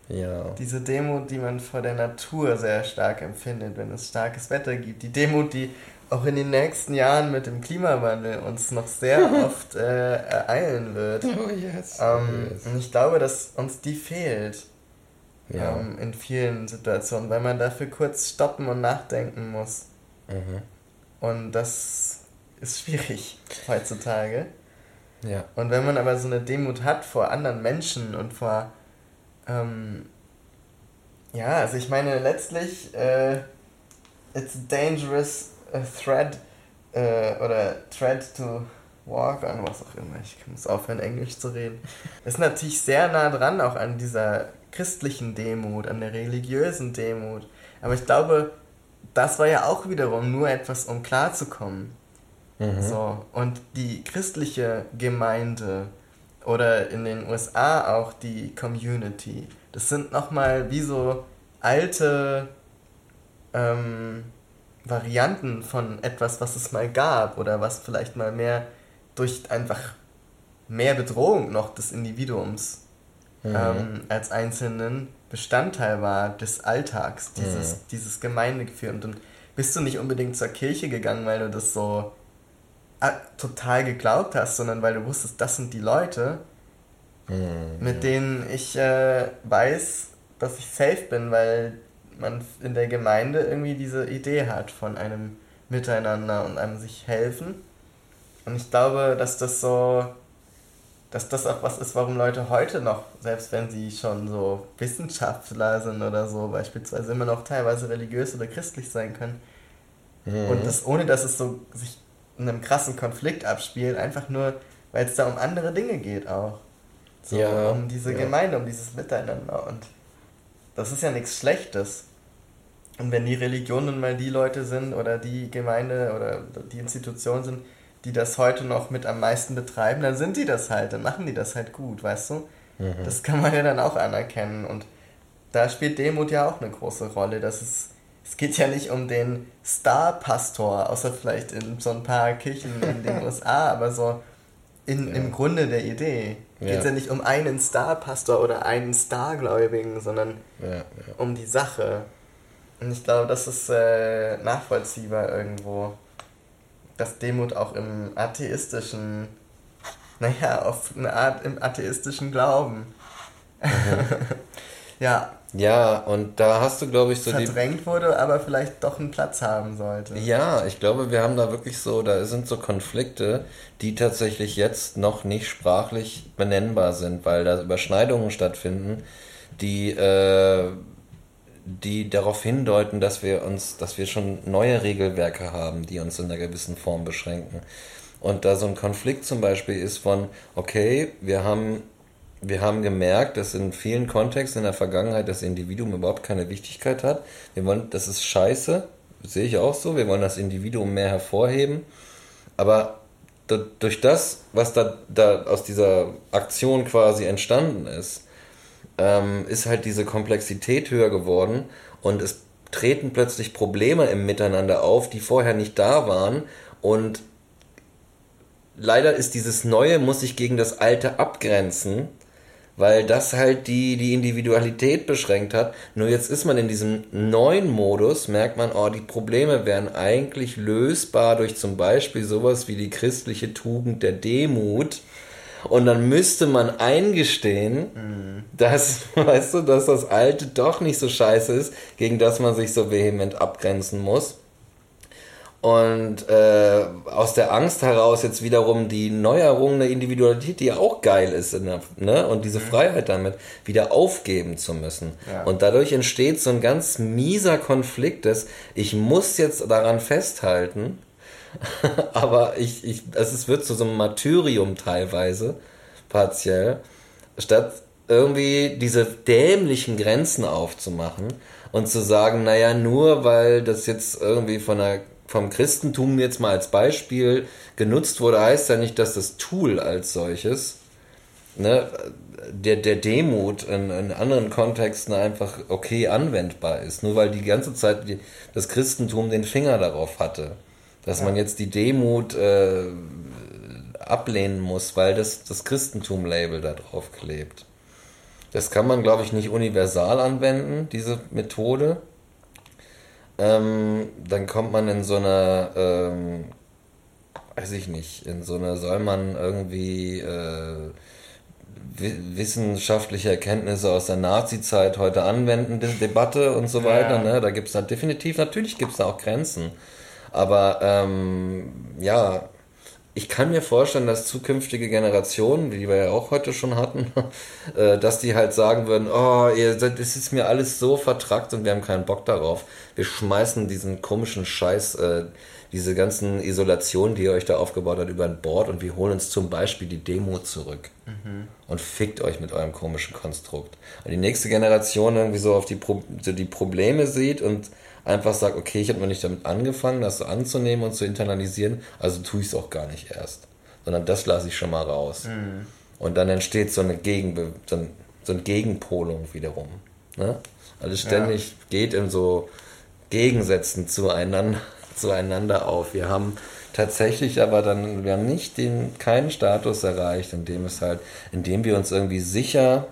Ja. Diese Demut, die man vor der Natur sehr stark empfindet, wenn es starkes Wetter gibt. Die Demut, die auch in den nächsten Jahren mit dem Klimawandel uns noch sehr [LAUGHS] oft äh, ereilen wird. Oh yes. Ähm, yes. Und ich glaube, dass uns die fehlt Ja. ähm, in vielen Situationen, weil man dafür kurz stoppen und nachdenken muss. Mhm. Und das ist schwierig [LAUGHS] heutzutage. Ja. Und wenn man aber so eine Demut hat vor anderen Menschen und vor. Ähm, ja, also ich meine, letztlich. Äh, it's dangerous uh, thread. Äh, oder thread to walk on, was auch immer. Ich muss aufhören, Englisch zu reden. ist natürlich sehr nah dran auch an dieser christlichen Demut, an der religiösen Demut. Aber ich glaube, das war ja auch wiederum nur etwas, um klarzukommen. Mhm. So, und die christliche Gemeinde oder in den USA auch die Community, das sind nochmal wie so alte ähm, Varianten von etwas, was es mal gab oder was vielleicht mal mehr durch einfach mehr Bedrohung noch des Individuums Mhm. ähm, als einzelnen Bestandteil war des Alltags, dieses, Mhm. dieses Gemeindegefühl. Und dann bist du nicht unbedingt zur Kirche gegangen, weil du das so ah, total geglaubt hast, sondern weil du wusstest, das sind die Leute, Mhm. mit denen ich äh, weiß, dass ich safe bin, weil man in der Gemeinde irgendwie diese Idee hat von einem Miteinander und einem sich helfen. Und ich glaube, dass das so, dass das auch was ist, warum Leute heute noch, selbst wenn sie schon so Wissenschaftler sind oder so, beispielsweise immer noch teilweise religiös oder christlich sein können. Mhm. Und das ohne, dass es so sich in einem krassen Konflikt abspielt, einfach nur, weil es da um andere Dinge geht auch. So, Ja, um diese ja. Gemeinde, um dieses Miteinander. Und das ist ja nichts Schlechtes. Und wenn die Religionen mal die Leute sind oder die Gemeinde oder die Institution sind, die das heute noch mit am meisten betreiben, dann sind die das halt, dann machen die das halt gut, weißt du? Mhm. Das kann man ja dann auch anerkennen. Und da spielt Demut ja auch eine große Rolle. Das ist, es geht ja nicht um den Star-Pastor, außer vielleicht in so ein paar Kirchen in den [LAUGHS] USA, aber so in, Ja. im Grunde der Idee. Ja. Geht es ja nicht um einen Star-Pastor oder einen Star-Gläubigen, sondern Ja, um die Sache. Und ich glaube, das ist äh, nachvollziehbar irgendwo. Dass Demut auch im atheistischen, naja, auf eine Art im atheistischen Glauben. [LAUGHS] ja, ja, und da hast du, glaube ich, so die. verdrängt wurde, aber vielleicht doch einen Platz haben sollte. Ja, ich glaube, wir haben da wirklich so, da sind so Konflikte, die tatsächlich jetzt noch nicht sprachlich benennbar sind, weil da Überschneidungen stattfinden, die, äh, die darauf hindeuten, dass wir uns, dass wir schon neue Regelwerke haben, die uns in einer gewissen Form beschränken. Und da so ein Konflikt zum Beispiel ist von, okay, wir haben wir haben gemerkt, dass in vielen Kontexten in der Vergangenheit das Individuum überhaupt keine Wichtigkeit hat. Wir wollen, das ist scheiße, sehe ich auch so. Wir wollen das Individuum mehr hervorheben. Aber durch das, was da, da aus dieser Aktion quasi entstanden ist, ähm, ist halt diese Komplexität höher geworden und es treten plötzlich Probleme im Miteinander auf, die vorher nicht da waren. Und leider ist dieses Neue, muss sich gegen das Alte abgrenzen, weil das halt die, die Individualität beschränkt hat. Nur jetzt ist man in diesem neuen Modus, merkt man, oh, die Probleme wären eigentlich lösbar durch zum Beispiel sowas wie die christliche Tugend der Demut. Und dann müsste man eingestehen, dass, [LAUGHS] weißt du, dass das Alte doch nicht so scheiße ist, gegen das man sich so vehement abgrenzen muss. Und äh, aus der Angst heraus jetzt wiederum die neu errungene Individualität, die ja auch geil ist, der, ne? und diese Freiheit damit wieder aufgeben zu müssen. Ja. Und dadurch entsteht so ein ganz mieser Konflikt, dass ich muss jetzt daran festhalten, [LAUGHS] aber ich, ich, es wird zu so einem Martyrium teilweise, partiell, statt irgendwie diese dämlichen Grenzen aufzumachen und zu sagen, naja, nur weil das jetzt irgendwie von der, vom Christentum jetzt mal als Beispiel genutzt wurde, heißt ja nicht, dass das Tool als solches ne, der, der Demut in, in anderen Kontexten einfach okay anwendbar ist. Nur weil die ganze Zeit die, das Christentum den Finger darauf hatte, dass ja. man jetzt die Demut äh, ablehnen muss, weil das, das Christentum-Label da drauf klebt. Das kann man, glaube ich, nicht universal anwenden, diese Methode. Ähm, dann kommt man in so einer, ähm, weiß ich nicht, in so einer, soll man irgendwie äh, wissenschaftliche Erkenntnisse aus der Nazi-Zeit heute anwenden, Debatte und so weiter. Ja. Ne? Da gibt es da definitiv, natürlich gibt es da auch Grenzen. Aber ähm, ja, ich kann mir vorstellen, dass zukünftige Generationen, die wir ja auch heute schon hatten, [LAUGHS] äh, dass die halt sagen würden, oh, ihr, das ist mir alles so vertrackt und wir haben keinen Bock darauf. Wir schmeißen diesen komischen Scheiß, äh, diese ganzen Isolationen, die ihr euch da aufgebaut habt, über ein Board und wir holen uns zum Beispiel die Demo zurück. Mhm. Und fickt euch mit eurem komischen Konstrukt. Und die nächste Generation irgendwie so auf die, Pro die Probleme sieht und einfach sagt, okay, ich habe noch nicht damit angefangen, das so anzunehmen und zu internalisieren, also tue ich es auch gar nicht erst. Sondern das lasse ich schon mal raus. Mhm. Und dann entsteht so eine Gegenbe so, ein, so eine Gegenpolung wiederum. Ne? Also ständig ja. geht in so Gegensätzen zueinander, [LAUGHS] zueinander auf. Wir haben tatsächlich aber dann, wir haben nicht den, keinen Status erreicht, in dem es halt, in dem wir uns irgendwie sicher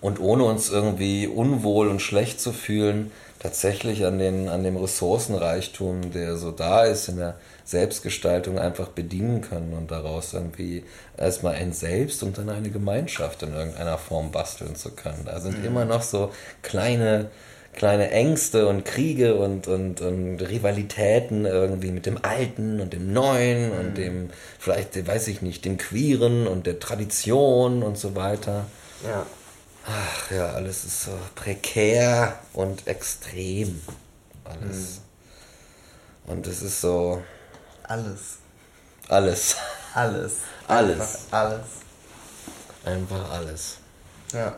und ohne uns irgendwie unwohl und schlecht zu fühlen, tatsächlich an, den, an dem Ressourcenreichtum, der so da ist, in der Selbstgestaltung einfach bedienen können und daraus irgendwie erstmal ein Selbst und dann eine Gemeinschaft in irgendeiner Form basteln zu können. Da sind mhm. immer noch so kleine, kleine Ängste und Kriege und, und, und Rivalitäten irgendwie mit dem Alten und dem Neuen mhm. und dem, vielleicht, weiß ich nicht, dem Queeren und der Tradition und so weiter. Ja. Ach ja, alles ist so prekär und extrem. Alles. Mhm. Und es ist so. Alles. Alles. Alles. Alles. Einfach alles. Einfach alles. Ja.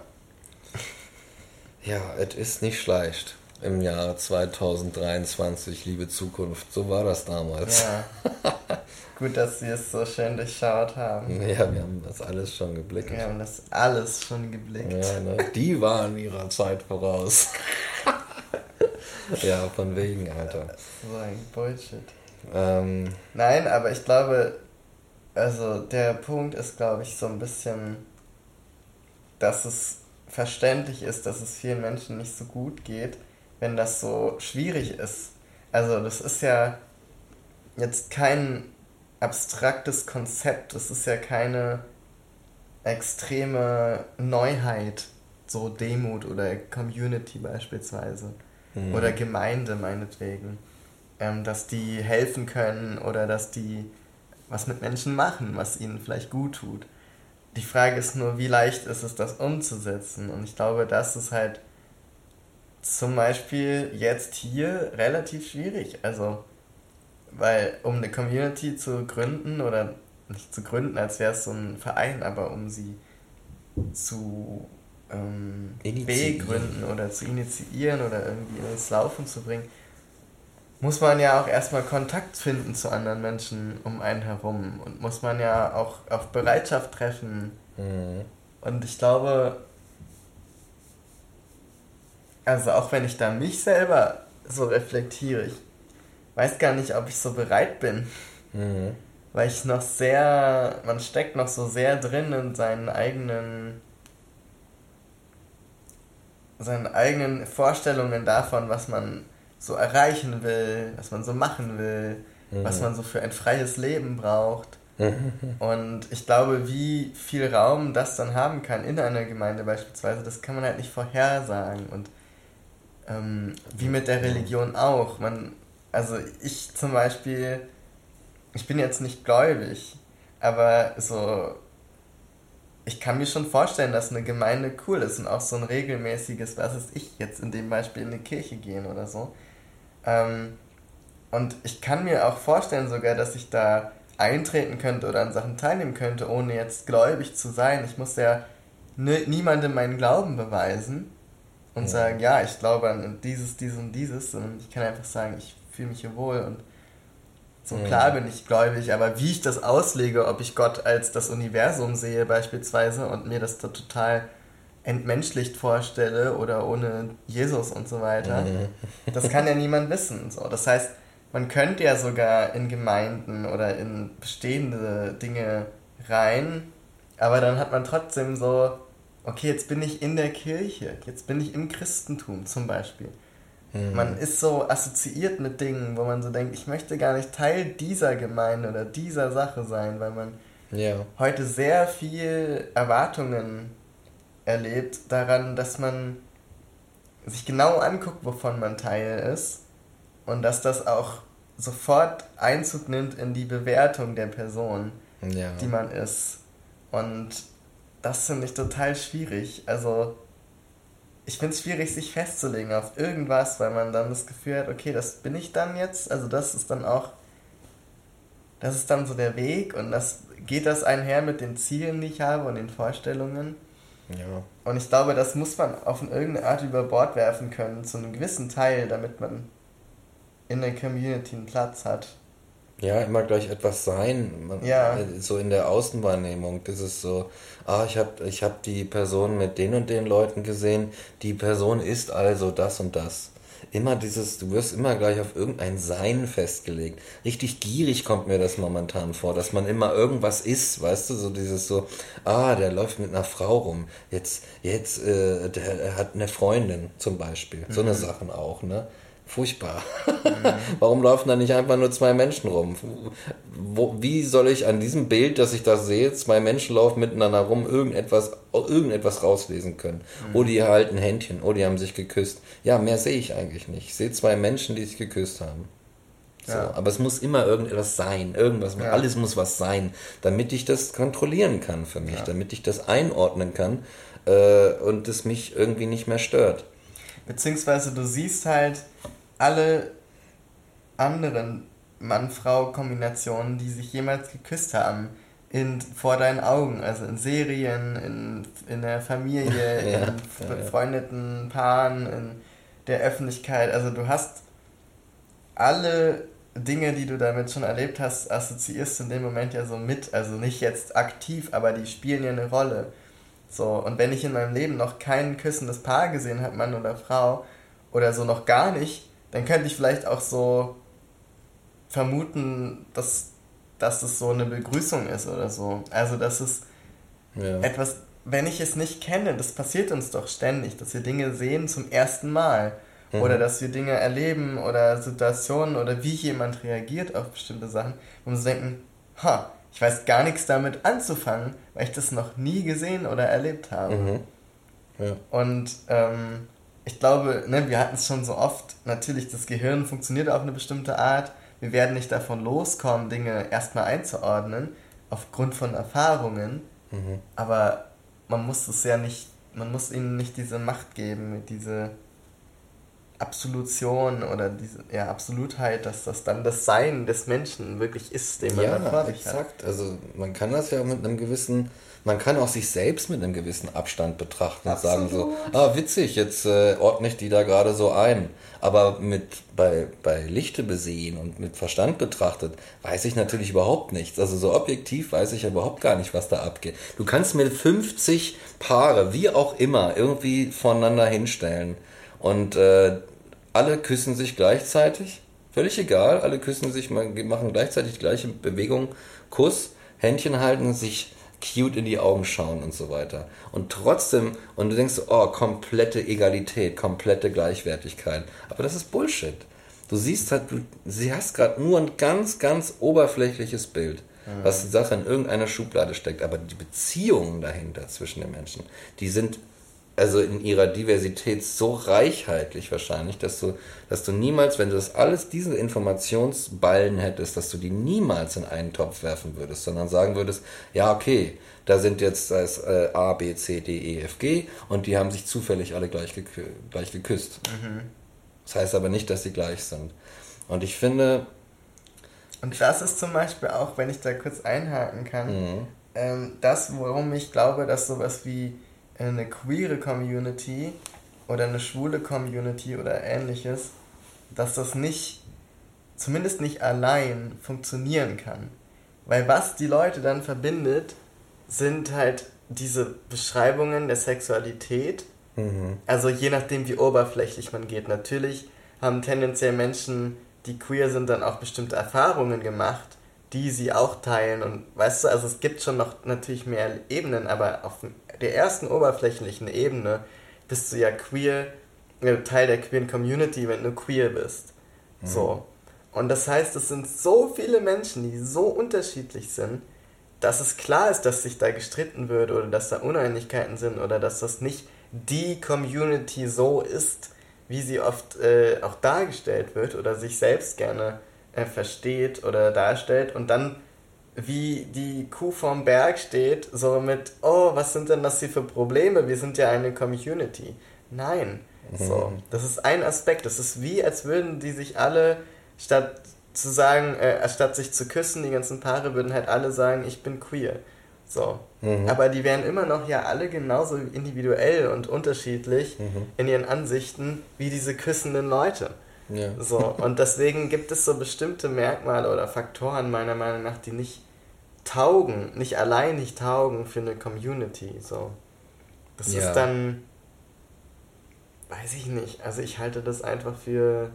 Ja, es ist nicht schlecht im Jahr 2023, liebe Zukunft. So war das damals. Ja. [LAUGHS] Gut, dass Sie es so schön durchschaut haben. Ja, wir haben das alles schon geblickt. Wir haben das alles schon geblickt. Ja, ne? Die waren ihrer Zeit voraus. [LAUGHS] ja, von wegen, Alter. So ein Bullshit. Ähm, Nein, aber ich glaube, also der Punkt ist, glaube ich, so ein bisschen, dass es verständlich ist, dass es vielen Menschen nicht so gut geht, wenn das so schwierig ist. Also das ist ja jetzt kein abstraktes Konzept. Es ist ja keine extreme Neuheit, so Demut oder Community beispielsweise. Mhm. Oder Gemeinde meinetwegen. Ähm, dass die helfen können oder dass die was mit Menschen machen, was ihnen vielleicht gut tut. Die Frage ist nur, wie leicht ist es, das umzusetzen? Und ich glaube, das ist halt zum Beispiel jetzt hier relativ schwierig. Also weil um eine Community zu gründen oder nicht zu gründen, als wäre es so ein Verein, aber um sie zu ähm, begründen oder zu initiieren oder irgendwie ins Laufen zu bringen, muss man ja auch erstmal Kontakt finden zu anderen Menschen um einen herum und muss man ja auch auf Bereitschaft treffen. Mhm. Und ich glaube, also auch wenn ich da mich selber so reflektiere, ich weiß gar nicht, ob ich so bereit bin. Mhm. Weil ich noch sehr, man steckt noch so sehr drin in seinen eigenen, seinen eigenen Vorstellungen davon, was man so erreichen will, was man so machen will, mhm. was man so für ein freies Leben braucht. [LAUGHS] Und ich glaube, wie viel Raum das dann haben kann in einer Gemeinde beispielsweise, das kann man halt nicht vorhersagen. Und ähm, wie mit der Religion auch. Man, also ich zum Beispiel, ich bin jetzt nicht gläubig, aber so, ich kann mir schon vorstellen, dass eine Gemeinde cool ist und auch so ein regelmäßiges, was ist ich jetzt in dem Beispiel in eine Kirche gehen oder so. Ähm, und ich kann mir auch vorstellen sogar, dass ich da eintreten könnte oder an Sachen teilnehmen könnte, ohne jetzt gläubig zu sein. Ich muss ja niemandem meinen Glauben beweisen und ja. sagen, ja, ich glaube an dieses, dieses und dieses, sondern ich kann einfach sagen, ich fühle mich hier wohl und so mhm. klar bin ich gläubig, aber wie ich das auslege, ob ich Gott als das Universum sehe beispielsweise und mir das da total entmenschlicht vorstelle oder ohne Jesus und so weiter, mhm. das kann ja niemand wissen. So. Das heißt, man könnte ja sogar in Gemeinden oder in bestehende Dinge rein, aber dann hat man trotzdem so, okay, jetzt bin ich in der Kirche, jetzt bin ich im Christentum zum Beispiel. Mhm. Man ist so assoziiert mit Dingen, wo man so denkt, ich möchte gar nicht Teil dieser Gemeinde oder dieser Sache sein, weil man ja. heute sehr viel Erwartungen erlebt daran, dass man sich genau anguckt, wovon man Teil ist und dass das auch sofort Einzug nimmt in die Bewertung der Person, ja. die man ist. Und das finde ich total schwierig. Also ich finde es schwierig, sich festzulegen auf irgendwas, weil man dann das Gefühl hat, okay, das bin ich dann jetzt. Also das ist dann auch, das ist dann so der Weg und das geht das einher mit den Zielen, die ich habe und den Vorstellungen. Ja. Und ich glaube, das muss man auf irgendeine Art über Bord werfen können, zu einem gewissen Teil, damit man in der Community einen Platz hat. Ja, immer gleich etwas sein. Man, ja. Äh, so in der Außenwahrnehmung. Das ist so, ah, ich habe ich hab die Person mit den und den Leuten gesehen. Die Person ist also das und das. Immer dieses, du wirst immer gleich auf irgendein Sein festgelegt. Richtig gierig kommt mir das momentan vor, dass man immer irgendwas ist, weißt du, so dieses so, ah, der läuft mit einer Frau rum. Jetzt, jetzt, äh, der hat eine Freundin zum Beispiel. So eine mhm. Sachen auch, ne? Furchtbar. Mhm. [LAUGHS] Warum laufen da nicht einfach nur zwei Menschen rum? Wo, wie soll ich an diesem Bild, das ich da sehe, zwei Menschen laufen miteinander rum, irgendetwas, irgendetwas rauslesen können? Mhm. Oh, die halten Händchen, oh, die haben sich geküsst. Ja, mehr sehe ich eigentlich nicht. Ich sehe zwei Menschen, die sich geküsst haben. So, ja. Aber es muss immer irgendetwas sein, irgendwas, ja. alles muss was sein, damit ich das kontrollieren kann für mich, ja. damit ich das einordnen kann äh, und es mich irgendwie nicht mehr stört. Beziehungsweise du siehst halt, alle anderen Mann-Frau-Kombinationen, die sich jemals geküsst haben, in, vor deinen Augen, also in Serien, in, in der Familie, [LAUGHS] ja, in befreundeten ja. Paaren, in der Öffentlichkeit. Also du hast alle Dinge, die du damit schon erlebt hast, assoziierst du in dem Moment ja so mit. Also nicht jetzt aktiv, aber die spielen ja eine Rolle. So, und wenn ich in meinem Leben noch kein küssendes Paar gesehen habe, Mann oder Frau, oder so noch gar nicht, dann könnte ich vielleicht auch so vermuten, dass, dass es so eine Begrüßung ist oder so. Also, dass es ja. etwas, wenn ich es nicht kenne, das passiert uns doch ständig, dass wir Dinge sehen zum ersten Mal. Mhm. Oder dass wir Dinge erleben oder Situationen oder wie jemand reagiert auf bestimmte Sachen, wo wir so denken, ha, ich weiß gar nichts damit anzufangen, weil ich das noch nie gesehen oder erlebt habe. Mhm. Ja. Und ähm, ich glaube, ne, wir hatten es schon so oft, natürlich, das Gehirn funktioniert auf eine bestimmte Art. Wir werden nicht davon loskommen, Dinge erstmal einzuordnen, aufgrund von Erfahrungen. Mhm. Aber man muss es ja nicht, man muss ihnen nicht diese Macht geben, diese Absolution oder diese ja, Absolutheit, dass das dann das Sein des Menschen wirklich ist, den man ja, vor sich exakt. hat. Also man kann das ja mit einem gewissen man kann auch sich selbst mit einem gewissen Abstand betrachten Absolut. und sagen so, ah, witzig, jetzt äh, ordne ich die da gerade so ein. Aber mit bei, bei Lichte besehen und mit Verstand betrachtet, weiß ich natürlich überhaupt nichts. Also so objektiv weiß ich überhaupt gar nicht, was da abgeht. Du kannst mir 50 Paare, wie auch immer, irgendwie voneinander hinstellen. Und äh, alle küssen sich gleichzeitig. Völlig egal, alle küssen sich, machen gleichzeitig die gleiche Bewegung, Kuss, Händchen halten, sich cute in die Augen schauen und so weiter. Und trotzdem, und du denkst, oh, komplette Egalität, komplette Gleichwertigkeit. Aber das ist Bullshit. Du siehst halt, du, sie hast gerade nur ein ganz, ganz oberflächliches Bild, mhm. was die Sache in irgendeiner Schublade steckt. Aber die Beziehungen dahinter zwischen den Menschen, die sind also in ihrer Diversität so reichhaltig wahrscheinlich, dass du, dass du niemals, wenn du das alles, diese Informationsballen hättest, dass du die niemals in einen Topf werfen würdest, sondern sagen würdest, ja, okay, da sind jetzt das äh, A, B, C, D, E, F, G und die haben sich zufällig alle gleich, gekü gleich geküsst. Mhm. Das heißt aber nicht, dass sie gleich sind. Und ich finde. Und das ist zum Beispiel auch, wenn ich da kurz einhaken kann, mhm. ähm, das, worum ich glaube, dass sowas wie eine queere Community oder eine schwule Community oder ähnliches, dass das nicht, zumindest nicht allein funktionieren kann. Weil was die Leute dann verbindet, sind halt diese Beschreibungen der Sexualität. Mhm. Also je nachdem, wie oberflächlich man geht. Natürlich haben tendenziell Menschen, die queer sind, dann auch bestimmte Erfahrungen gemacht, die sie auch teilen. Und weißt du, also es gibt schon noch natürlich mehr Ebenen, aber auf der ersten oberflächlichen Ebene bist du ja queer, äh, Teil der queeren Community, wenn du queer bist. Mhm. So. Und das heißt, es sind so viele Menschen, die so unterschiedlich sind, dass es klar ist, dass sich da gestritten wird oder dass da Uneinigkeiten sind oder dass das nicht die Community so ist, wie sie oft äh, auch dargestellt wird oder sich selbst gerne äh, versteht oder darstellt und dann wie die Kuh vorm Berg steht, so mit, oh, was sind denn das hier für Probleme? Wir sind ja eine Community. Nein. Mhm. So, das ist ein Aspekt. Das ist wie, als würden die sich alle, statt zu sagen, äh, statt sich zu küssen, die ganzen Paare würden halt alle sagen, ich bin queer. So. Mhm. Aber die wären immer noch ja alle genauso individuell und unterschiedlich mhm. in ihren Ansichten wie diese küssenden Leute. Ja. So. Und deswegen gibt es so bestimmte Merkmale oder Faktoren meiner Meinung nach, die nicht taugen, nicht allein nicht taugen für eine Community. So. Das ja. ist dann, weiß ich nicht, also ich halte das einfach für,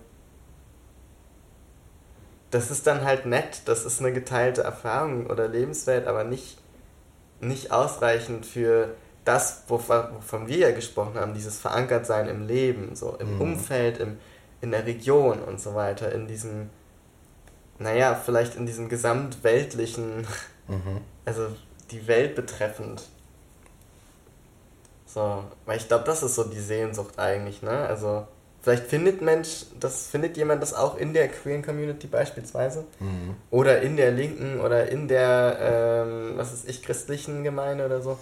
das ist dann halt nett, das ist eine geteilte Erfahrung oder Lebenswelt, aber nicht, nicht ausreichend für das, wovon wir ja gesprochen haben, dieses Verankertsein im Leben, so im mhm. Umfeld, im, in der Region und so weiter, in diesem, naja, vielleicht in diesem gesamtweltlichen [LAUGHS] Mhm. Also die Welt betreffend. So, weil ich glaube, das ist so die Sehnsucht eigentlich, ne? Also, vielleicht findet Mensch, das findet jemand das auch in der queeren Community beispielsweise. Mhm. Oder in der linken oder in der, ähm, was ist ich, christlichen Gemeinde oder so.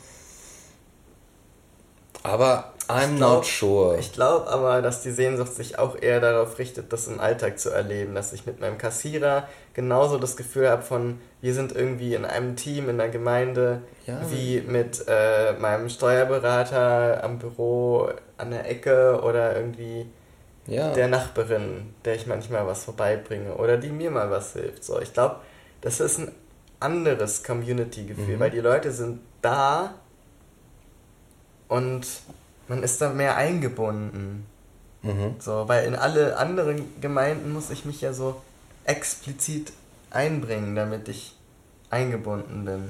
Aber I'm glaub, not sure. Ich glaube aber, dass die Sehnsucht sich auch eher darauf richtet, das im Alltag zu erleben. Dass ich mit meinem Kassierer genauso das Gefühl habe von, wir sind irgendwie in einem Team, in der Gemeinde, ja. wie mit äh, meinem Steuerberater am Büro an der Ecke oder irgendwie ja. der Nachbarin, der ich manchmal was vorbeibringe oder die mir mal was hilft. So, ich glaube, das ist ein anderes Community-Gefühl, mhm. weil die Leute sind da und man ist da mehr eingebunden. Mhm. So, weil in alle anderen Gemeinden muss ich mich ja so explizit einbringen, damit ich eingebunden bin.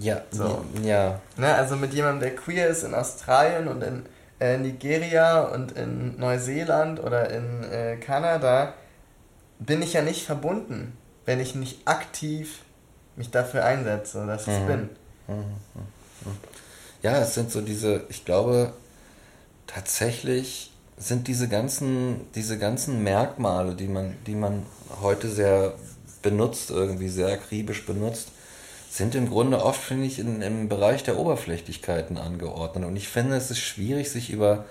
Ja, so. ja. Ne, also mit jemandem, der queer ist in Australien und in äh, Nigeria und in Neuseeland oder in äh, Kanada, bin ich ja nicht verbunden, wenn ich nicht aktiv mich dafür einsetze, dass ich mhm. bin. Mhm. Ja, es sind so diese, ich glaube, tatsächlich sind diese ganzen, diese ganzen Merkmale, die man, die man heute sehr benutzt, irgendwie sehr akribisch benutzt, sind im Grunde oft, finde ich, in, im Bereich der Oberflächlichkeiten angeordnet. Und ich finde, es ist schwierig, sich über,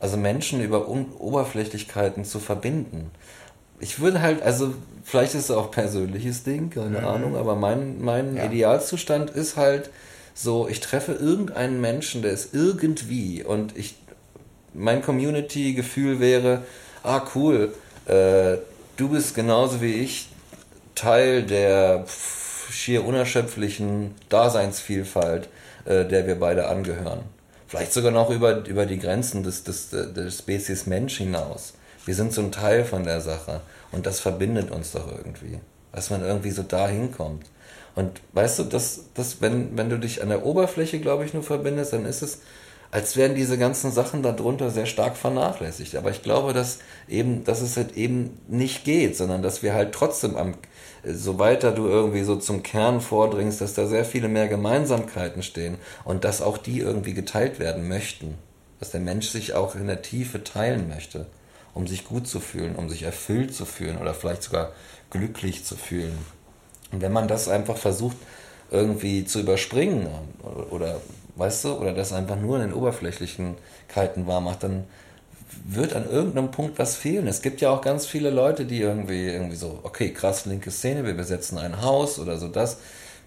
also Menschen über Un Oberflächlichkeiten zu verbinden. Ich würde halt, also vielleicht ist es auch persönliches Ding, keine mhm. Ahnung, aber mein, mein ja. Idealzustand ist halt so, ich treffe irgendeinen Menschen, der ist irgendwie und ich mein Community-Gefühl wäre, ah cool, äh, du bist genauso wie ich Teil der schier unerschöpflichen Daseinsvielfalt, äh, der wir beide angehören. Vielleicht sogar noch über, über die Grenzen des, des, der Spezies Mensch hinaus. Wir sind so ein Teil von der Sache und das verbindet uns doch irgendwie, dass man irgendwie so da hinkommt. Und weißt du, dass, dass wenn, wenn du dich an der Oberfläche, glaube ich, nur verbindest, dann ist es als wären diese ganzen Sachen darunter sehr stark vernachlässigt. Aber ich glaube, dass eben, dass es halt eben nicht geht, sondern dass wir halt trotzdem am, so weiter du irgendwie so zum Kern vordringst, dass da sehr viele mehr Gemeinsamkeiten stehen und dass auch die irgendwie geteilt werden möchten. Dass der Mensch sich auch in der Tiefe teilen möchte, um sich gut zu fühlen, um sich erfüllt zu fühlen oder vielleicht sogar glücklich zu fühlen. Und wenn man das einfach versucht, irgendwie zu überspringen oder weißt du, oder das einfach nur in den Oberflächlichkeiten wahr macht, dann wird an irgendeinem Punkt was fehlen. Es gibt ja auch ganz viele Leute, die irgendwie, irgendwie so, okay, krass linke Szene, wir besetzen ein Haus oder so das,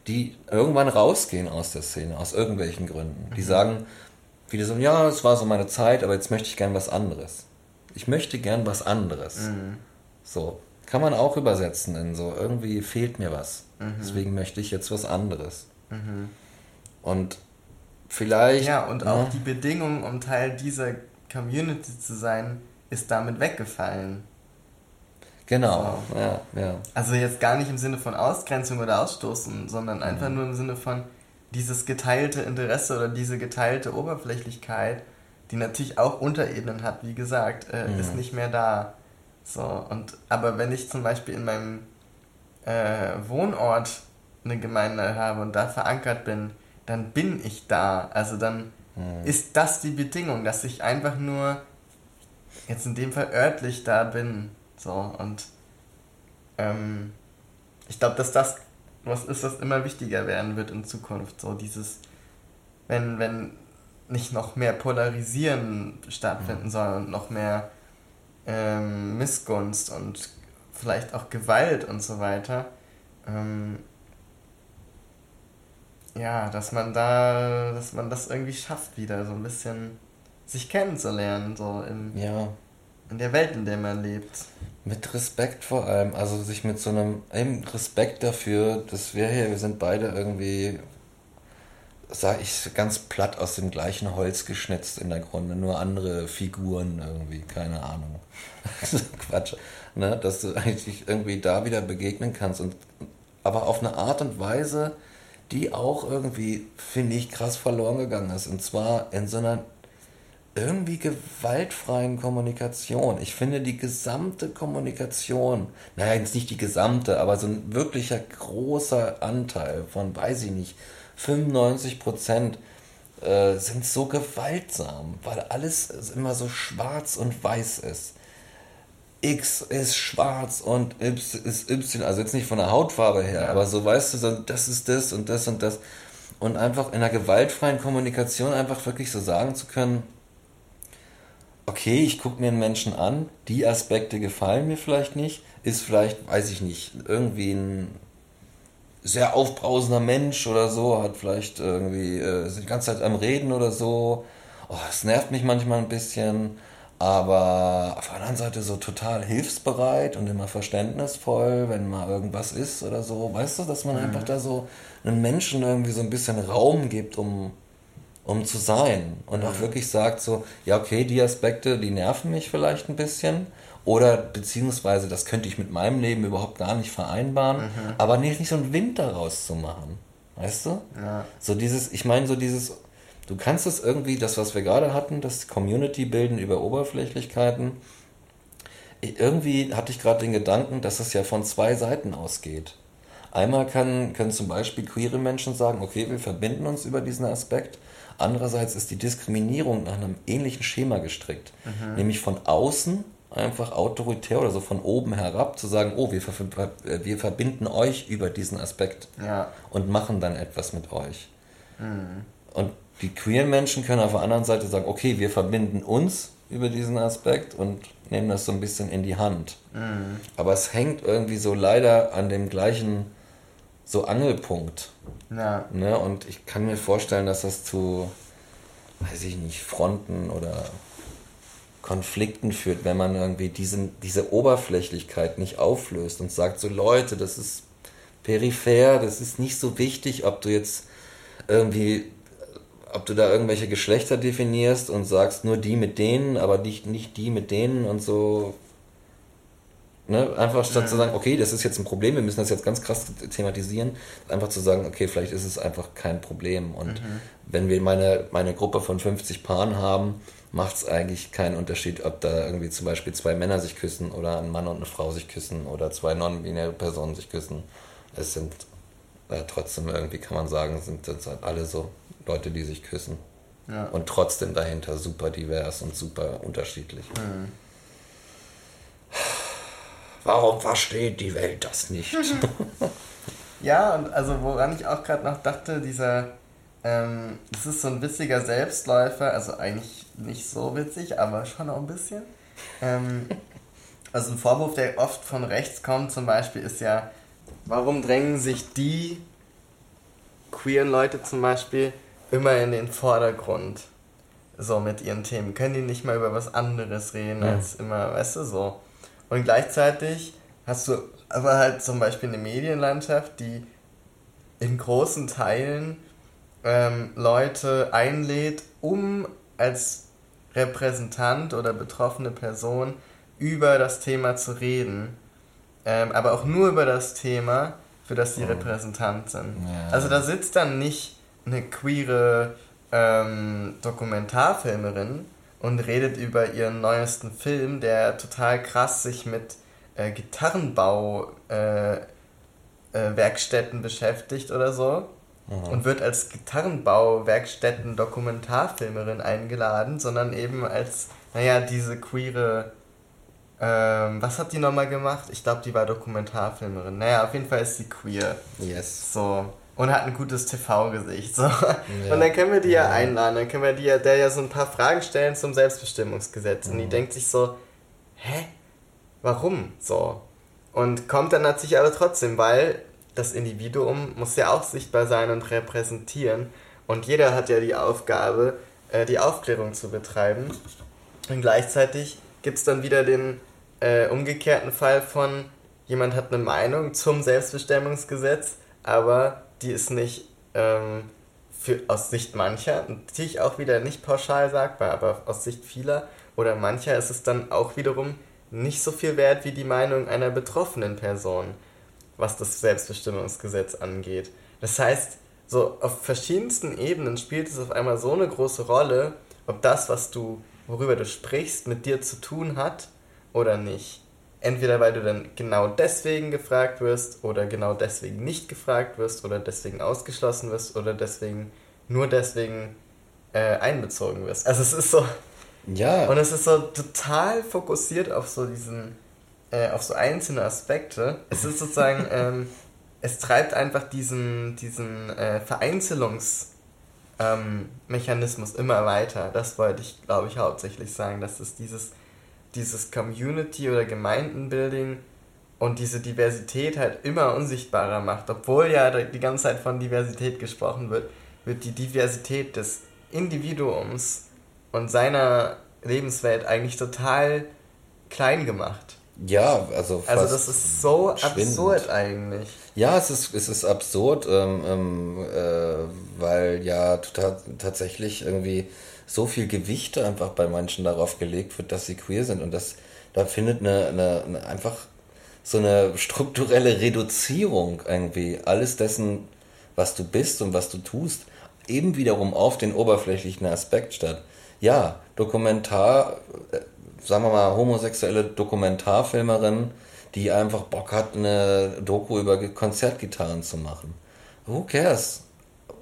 die irgendwann rausgehen aus der Szene, aus irgendwelchen Gründen. Die mhm. sagen, viele so, ja, es war so meine Zeit, aber jetzt möchte ich gern was anderes. Ich möchte gern was anderes. Mhm. So, kann man auch übersetzen in so, irgendwie fehlt mir was. Mhm. Deswegen möchte ich jetzt was anderes. Mhm. Und vielleicht. Ja, und auch die Bedingung, um Teil dieser Community zu sein, ist damit weggefallen. Genau, so. ja, ja. Also jetzt gar nicht im Sinne von Ausgrenzung oder Ausstoßen, sondern einfach mhm. nur im Sinne von dieses geteilte Interesse oder diese geteilte Oberflächlichkeit, die natürlich auch Unterebenen hat, wie gesagt, äh, mhm. ist nicht mehr da. So, und aber wenn ich zum Beispiel in meinem äh, Wohnort eine Gemeinde habe und da verankert bin, dann bin ich da. Also dann mhm. ist das die Bedingung, dass ich einfach nur jetzt in dem Fall örtlich da bin. So, und ähm, ich glaube, dass das was ist, was immer wichtiger werden wird in Zukunft. So dieses, wenn, wenn nicht noch mehr Polarisieren stattfinden mhm. soll und noch mehr ähm, Missgunst und vielleicht auch Gewalt und so weiter. Ähm, ja, dass man da, dass man das irgendwie schafft, wieder so ein bisschen sich kennenzulernen, so im, ja. in der Welt, in der man lebt. Mit Respekt vor allem, also sich mit so einem eben Respekt dafür, dass wir hier, wir sind beide irgendwie, sag ich ganz platt aus dem gleichen Holz geschnitzt in der Grunde, nur andere Figuren irgendwie, keine Ahnung. [LAUGHS] Quatsch, ne? dass du eigentlich irgendwie da wieder begegnen kannst und aber auf eine Art und Weise, die auch irgendwie, finde ich, krass verloren gegangen ist. Und zwar in so einer irgendwie gewaltfreien Kommunikation. Ich finde die gesamte Kommunikation, naja, jetzt nicht die gesamte, aber so ein wirklicher großer Anteil von, weiß ich nicht, 95 Prozent äh, sind so gewaltsam, weil alles immer so schwarz und weiß ist. X ist schwarz und Y ist Y, also jetzt nicht von der Hautfarbe her, ja. aber so weißt du, so, das ist das und das und das. Und einfach in einer gewaltfreien Kommunikation einfach wirklich so sagen zu können, okay, ich gucke mir einen Menschen an, die Aspekte gefallen mir vielleicht nicht, ist vielleicht, weiß ich nicht, irgendwie ein sehr aufbrausender Mensch oder so, hat vielleicht irgendwie, äh, ist die ganze Zeit am Reden oder so. Oh, es nervt mich manchmal ein bisschen aber auf der anderen Seite so total hilfsbereit und immer verständnisvoll, wenn mal irgendwas ist oder so. Weißt du, dass man mhm. einfach da so einen Menschen irgendwie so ein bisschen Raum gibt, um, um zu sein. Und auch mhm. wirklich sagt so, ja, okay, die Aspekte, die nerven mich vielleicht ein bisschen. Oder beziehungsweise, das könnte ich mit meinem Leben überhaupt gar nicht vereinbaren. Mhm. Aber nicht, nicht so einen Wind daraus zu machen. Weißt du? Ja. So dieses, ich meine, so dieses Du kannst es irgendwie, das was wir gerade hatten, das Community bilden über Oberflächlichkeiten, irgendwie hatte ich gerade den Gedanken, dass es ja von zwei Seiten ausgeht. Einmal kann, können zum Beispiel queere Menschen sagen, okay, wir verbinden uns über diesen Aspekt. Andererseits ist die Diskriminierung nach einem ähnlichen Schema gestrickt. Mhm. Nämlich von außen einfach autoritär oder so von oben herab zu sagen, oh, wir, ver wir verbinden euch über diesen Aspekt ja. und machen dann etwas mit euch. Mhm. Und die queeren Menschen können auf der anderen Seite sagen, okay, wir verbinden uns über diesen Aspekt und nehmen das so ein bisschen in die Hand. Mhm. Aber es hängt irgendwie so leider an dem gleichen so Angelpunkt. Ja. Ne? Und ich kann mir vorstellen, dass das zu, weiß ich nicht, Fronten oder Konflikten führt, wenn man irgendwie diesen, diese Oberflächlichkeit nicht auflöst und sagt, so Leute, das ist peripher, das ist nicht so wichtig, ob du jetzt irgendwie ob du da irgendwelche Geschlechter definierst und sagst nur die mit denen, aber nicht, nicht die mit denen und so. Ne? Einfach statt ja. zu sagen, okay, das ist jetzt ein Problem, wir müssen das jetzt ganz krass thematisieren, einfach zu sagen, okay, vielleicht ist es einfach kein Problem. Und mhm. wenn wir meine, meine Gruppe von 50 Paaren haben, macht es eigentlich keinen Unterschied, ob da irgendwie zum Beispiel zwei Männer sich küssen oder ein Mann und eine Frau sich küssen oder zwei non-binäre Personen sich küssen. Es sind äh, trotzdem irgendwie, kann man sagen, sind das halt alle so Leute, die sich küssen. Ja. Und trotzdem dahinter super divers und super unterschiedlich. Mhm. Warum versteht die Welt das nicht? [LAUGHS] ja, und also woran ich auch gerade noch dachte, dieser, Ähm, das ist so ein witziger Selbstläufer, also eigentlich nicht so witzig, aber schon auch ein bisschen. Ähm, [LAUGHS] also ein Vorwurf, der oft von rechts kommt zum Beispiel, ist ja, warum drängen sich die queeren Leute zum Beispiel immer in den Vordergrund? So mit ihren Themen. Können die nicht mal über was anderes reden ja. als immer, weißt du, so. Und gleichzeitig hast du aber halt zum Beispiel eine Medienlandschaft, die in großen Teilen ähm, Leute einlädt, um als Repräsentant oder betroffene Person über das Thema zu reden, ähm, aber auch nur über das Thema, für das sie oh. Repräsentant sind. Ja. Also da sitzt dann nicht eine queere ähm, Dokumentarfilmerin und redet über ihren neuesten Film, der total krass sich mit äh, Gitarrenbau äh, äh, Werkstätten beschäftigt oder so mhm. und wird als Gitarrenbau-Werkstätten Dokumentarfilmerin eingeladen, sondern eben als, naja, diese queere ähm, was hat die nochmal gemacht? Ich glaube, die war Dokumentarfilmerin. Naja, auf jeden Fall ist sie queer. Yes. So. Und hat ein gutes TV-Gesicht. So. Ja. Und dann können wir die ja. ja, einladen. Dann können wir die ja, der ja so ein paar Fragen stellen zum Selbstbestimmungsgesetz. Mhm. Und die mhm. denkt sich so, hä? Warum? So. Und kommt dann natürlich aber trotzdem, weil das Individuum muss ja auch sichtbar sein und repräsentieren. Und jeder hat ja die Aufgabe, äh, die Aufklärung zu betreiben. Und gleichzeitig gibt es dann wieder den äh, umgekehrten Fall von, jemand hat eine Meinung zum Selbstbestimmungsgesetz, aber die ist nicht ähm, für, aus Sicht mancher, natürlich auch wieder nicht pauschal sagbar, aber aus Sicht vieler oder mancher ist es dann auch wiederum nicht so viel wert wie die Meinung einer betroffenen Person, was das Selbstbestimmungsgesetz angeht. Das heißt, so auf verschiedensten Ebenen spielt es auf einmal so eine große Rolle, ob das, was du worüber du sprichst, mit dir zu tun hat oder nicht. Entweder weil du dann genau deswegen gefragt wirst oder genau deswegen nicht gefragt wirst oder deswegen ausgeschlossen wirst oder deswegen nur deswegen äh, einbezogen wirst. Also es ist so. Ja. Und es ist so total fokussiert auf so diesen, äh, auf so einzelne Aspekte. Es ist sozusagen, [LAUGHS] ähm, es treibt einfach diesen, diesen äh, Vereinzelungs- ähm, immer weiter. Das wollte ich, glaube ich, hauptsächlich sagen, dass es dieses, dieses Community- oder Gemeindenbuilding und diese Diversität halt immer unsichtbarer macht. Obwohl ja die ganze Zeit von Diversität gesprochen wird, wird die Diversität des Individuums und seiner Lebenswelt eigentlich total klein gemacht. Ja, also fast Also das ist so absurd eigentlich. Ja, es ist, es ist absurd, ähm, ähm, äh, weil ja tatsächlich irgendwie so viel Gewicht einfach bei manchen darauf gelegt wird, dass sie queer sind und das da findet eine, eine, eine einfach so eine strukturelle Reduzierung irgendwie alles dessen, was du bist und was du tust, eben wiederum auf den oberflächlichen Aspekt statt. Ja, Dokumentar, äh, sagen wir mal, homosexuelle Dokumentarfilmerin, die einfach Bock hat, eine Doku über Konzertgitarren zu machen. Who cares?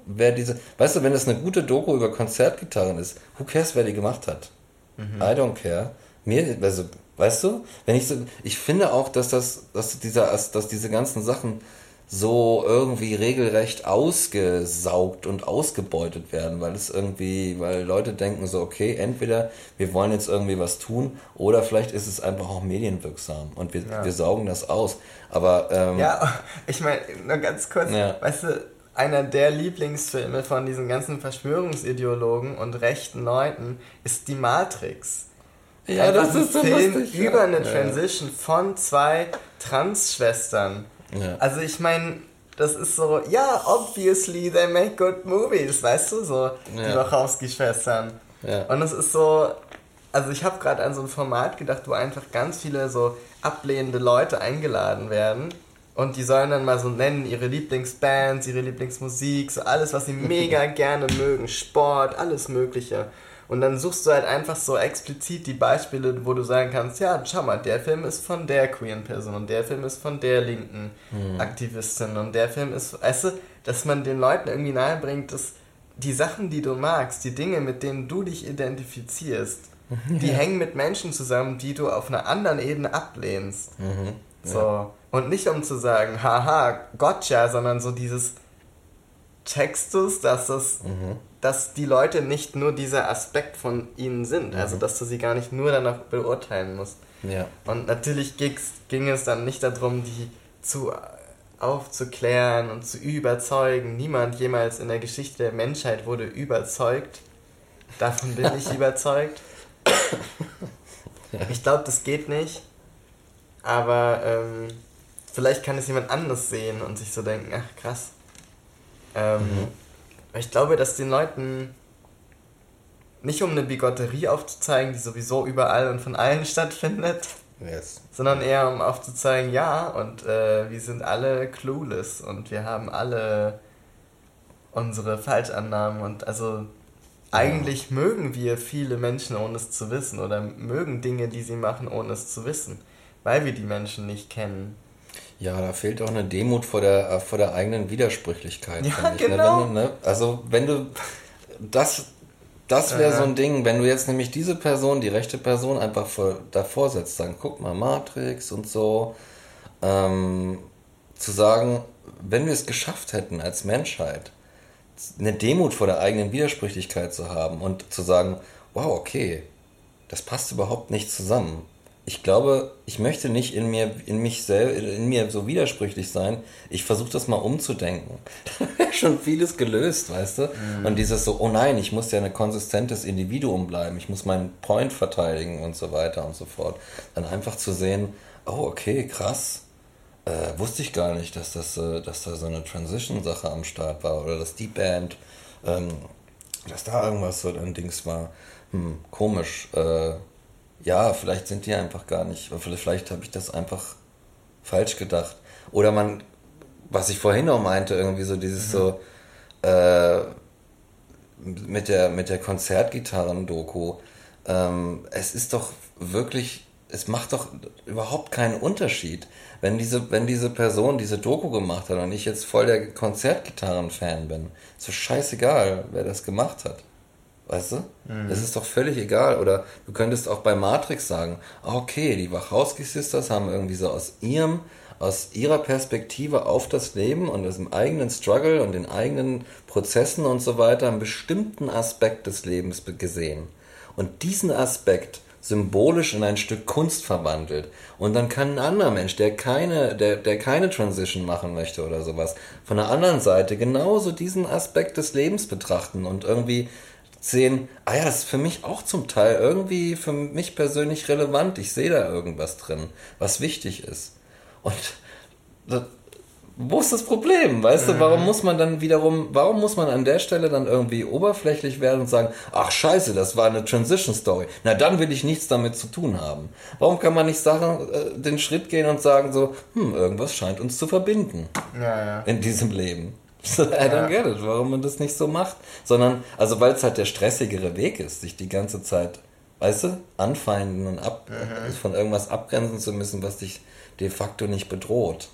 Wer diese, weißt du, wenn es eine gute Doku über Konzertgitarren ist, who cares, wer die gemacht hat? Mhm. I don't care. Mir, also, weißt du, wenn ich so, ich finde auch, dass das, dass dieser, dass diese ganzen Sachen so irgendwie regelrecht ausgesaugt und ausgebeutet werden, weil es irgendwie, weil Leute denken so, okay, entweder wir wollen jetzt irgendwie was tun oder vielleicht ist es einfach auch medienwirksam und wir, ja. wir saugen das aus. Aber ähm, ja, [LAUGHS] ich meine, nur ganz kurz, ja. weißt du, einer der Lieblingsfilme von diesen ganzen Verschwörungsideologen und rechten Leuten ist Die Matrix. Ja, das ist so Film lustig, über eine Transition von zwei Trans-Schwestern ja. Also ich meine, das ist so, ja, obviously they make good movies, weißt du, so ja. die Wachowski-Schwestern. Ja. Und es ist so, also ich habe gerade an so ein Format gedacht, wo einfach ganz viele so ablehnende Leute eingeladen werden und die sollen dann mal so nennen, ihre Lieblingsbands, ihre Lieblingsmusik, so alles, was sie mega [LAUGHS] gerne mögen, Sport, alles Mögliche. Und dann suchst du halt einfach so explizit die Beispiele, wo du sagen kannst, ja, schau mal, der Film ist von der queeren Person und der Film ist von der linken mhm. Aktivistin und der Film ist, weißt du, dass man den Leuten irgendwie nahebringt, dass die Sachen, die du magst, die Dinge, mit denen du dich identifizierst, [LAUGHS] die hängen mit Menschen zusammen, die du auf einer anderen Ebene ablehnst. Mhm. So. Und nicht um zu sagen, haha, gotcha, sondern so dieses, checkst du es, dass das, mhm. dass die Leute nicht nur dieser Aspekt von ihnen sind, also mhm. also dass du sie gar nicht nur danach beurteilen musst. Ja. Und natürlich ging es dann nicht darum, die zu aufzuklären und zu überzeugen. Niemand jemals in der Geschichte der Menschheit wurde überzeugt. Davon bin ich [LAUGHS] überzeugt. Ich glaube, das geht nicht. Aber ähm, vielleicht kann es jemand anders sehen und sich so denken, ach krass. Ähm, mhm. Ich glaube, dass den Leuten nicht um eine Bigotterie aufzuzeigen, die sowieso überall und von allen [LAUGHS] stattfindet, yes. sondern eher um aufzuzeigen, ja, und äh, wir sind alle clueless und wir haben alle unsere Falschannahmen und also eigentlich ja. mögen wir viele Menschen, ohne es zu wissen, oder mögen Dinge, die sie machen, ohne es zu wissen, weil wir die Menschen nicht kennen. Ja, da fehlt auch eine Demut vor der, äh, vor der eigenen Widersprüchlichkeit. Ja, ich, genau. Ne? Wenn du, ne? Also wenn du das, das wäre so ein Ding, wenn du jetzt nämlich diese Person, die rechte Person, einfach vor, davor setzt, sagen, guck mal, Matrix und so, ähm, zu sagen, wenn wir es geschafft hätten als Menschheit, eine Demut vor der eigenen Widersprüchlichkeit zu haben und zu sagen, wow, okay, das passt überhaupt nicht zusammen. Ich glaube, ich möchte nicht in mir, in mich selbst, in mir so widersprüchlich sein. Ich versuche das mal umzudenken. [LAUGHS] Da wäre schon vieles gelöst, weißt du? Mhm. Und dieses so, oh nein, ich muss ja ein konsistentes Individuum bleiben. Ich muss meinen Point verteidigen und so weiter und so fort. Dann einfach zu sehen, oh, okay, krass äh, wusste ich gar nicht, dass, das, äh, dass da so eine Transition-Sache am Start war oder dass die Band, ähm, dass da irgendwas so ein Dings war. Hm, komisch. Äh, ja, vielleicht sind die einfach gar nicht, vielleicht, habe ich das einfach falsch gedacht. Oder man, was ich vorhin noch meinte, irgendwie so dieses mhm. so, äh, mit der, mit der Konzertgitarren-Doku. Ähm, es ist doch wirklich, es macht doch überhaupt keinen Unterschied, wenn diese, wenn diese Person diese Doku gemacht hat und ich jetzt voll der Konzertgitarren-Fan bin, ist doch scheißegal, wer das gemacht hat. Weißt du? Mhm. Es ist doch völlig egal. Oder du könntest auch bei Matrix sagen, okay, die Wachowski Sisters haben irgendwie so aus ihrem, aus ihrer Perspektive auf das Leben und aus dem eigenen Struggle und den eigenen Prozessen und so weiter einen bestimmten Aspekt des Lebens gesehen. Und diesen Aspekt symbolisch in ein Stück Kunst verwandelt. Und dann kann ein anderer Mensch, der keine, der, der keine Transition machen möchte oder sowas, von der anderen Seite genauso diesen Aspekt des Lebens betrachten und irgendwie sehen, ah ja, das ist für mich auch zum Teil irgendwie für mich persönlich relevant. Ich sehe da irgendwas drin, was wichtig ist. Und wo ist das Problem? Weißt mhm. du, warum muss man dann wiederum, warum muss man an der Stelle dann irgendwie oberflächlich werden und sagen, ach scheiße, das war eine Transition Story. Na, dann will ich nichts damit zu tun haben. Warum kann man nicht sagen, äh, den Schritt gehen und sagen so, hm, irgendwas scheint uns zu verbinden. Ja, ja. In diesem Leben. [LAUGHS] I don't get it, warum man das nicht so macht. Sondern, also weil es halt der stressigere Weg ist, sich die ganze Zeit, weißt du, anfeinden und ab, mhm. von irgendwas abgrenzen zu müssen, was dich de facto nicht bedroht.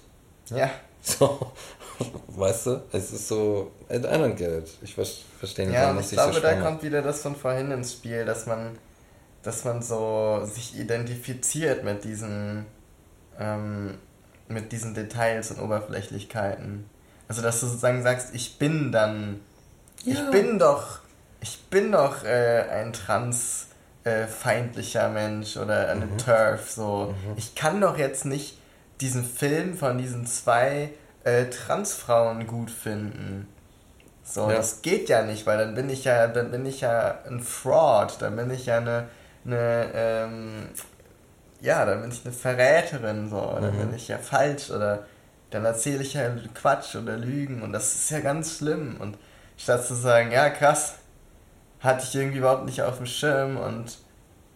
Ja. So, [LAUGHS] weißt du, es ist so, I don't get it. Ich verstehe nicht, ja, warum ich glaube, so da kommt wieder das von vorhin ins Spiel, dass man, dass man so sich identifiziert mit diesen, ähm, mit diesen Details und Oberflächlichkeiten. Also, dass du sozusagen sagst, ich bin dann, ja. ich bin doch, ich bin doch äh, ein transfeindlicher äh, Mensch oder eine mhm. Turf, so. Mhm. Ich kann doch jetzt nicht diesen Film von diesen zwei äh, Transfrauen gut finden. So, ja. das geht ja nicht, weil dann bin ich ja, dann bin ich ja ein Fraud, dann bin ich ja eine, eine ähm, ja, dann bin ich eine Verräterin, so, dann mhm. bin ich ja falsch oder dann erzähle ich ja Quatsch oder Lügen und das ist ja ganz schlimm. Und statt zu sagen, ja krass, hatte ich irgendwie überhaupt nicht auf dem Schirm und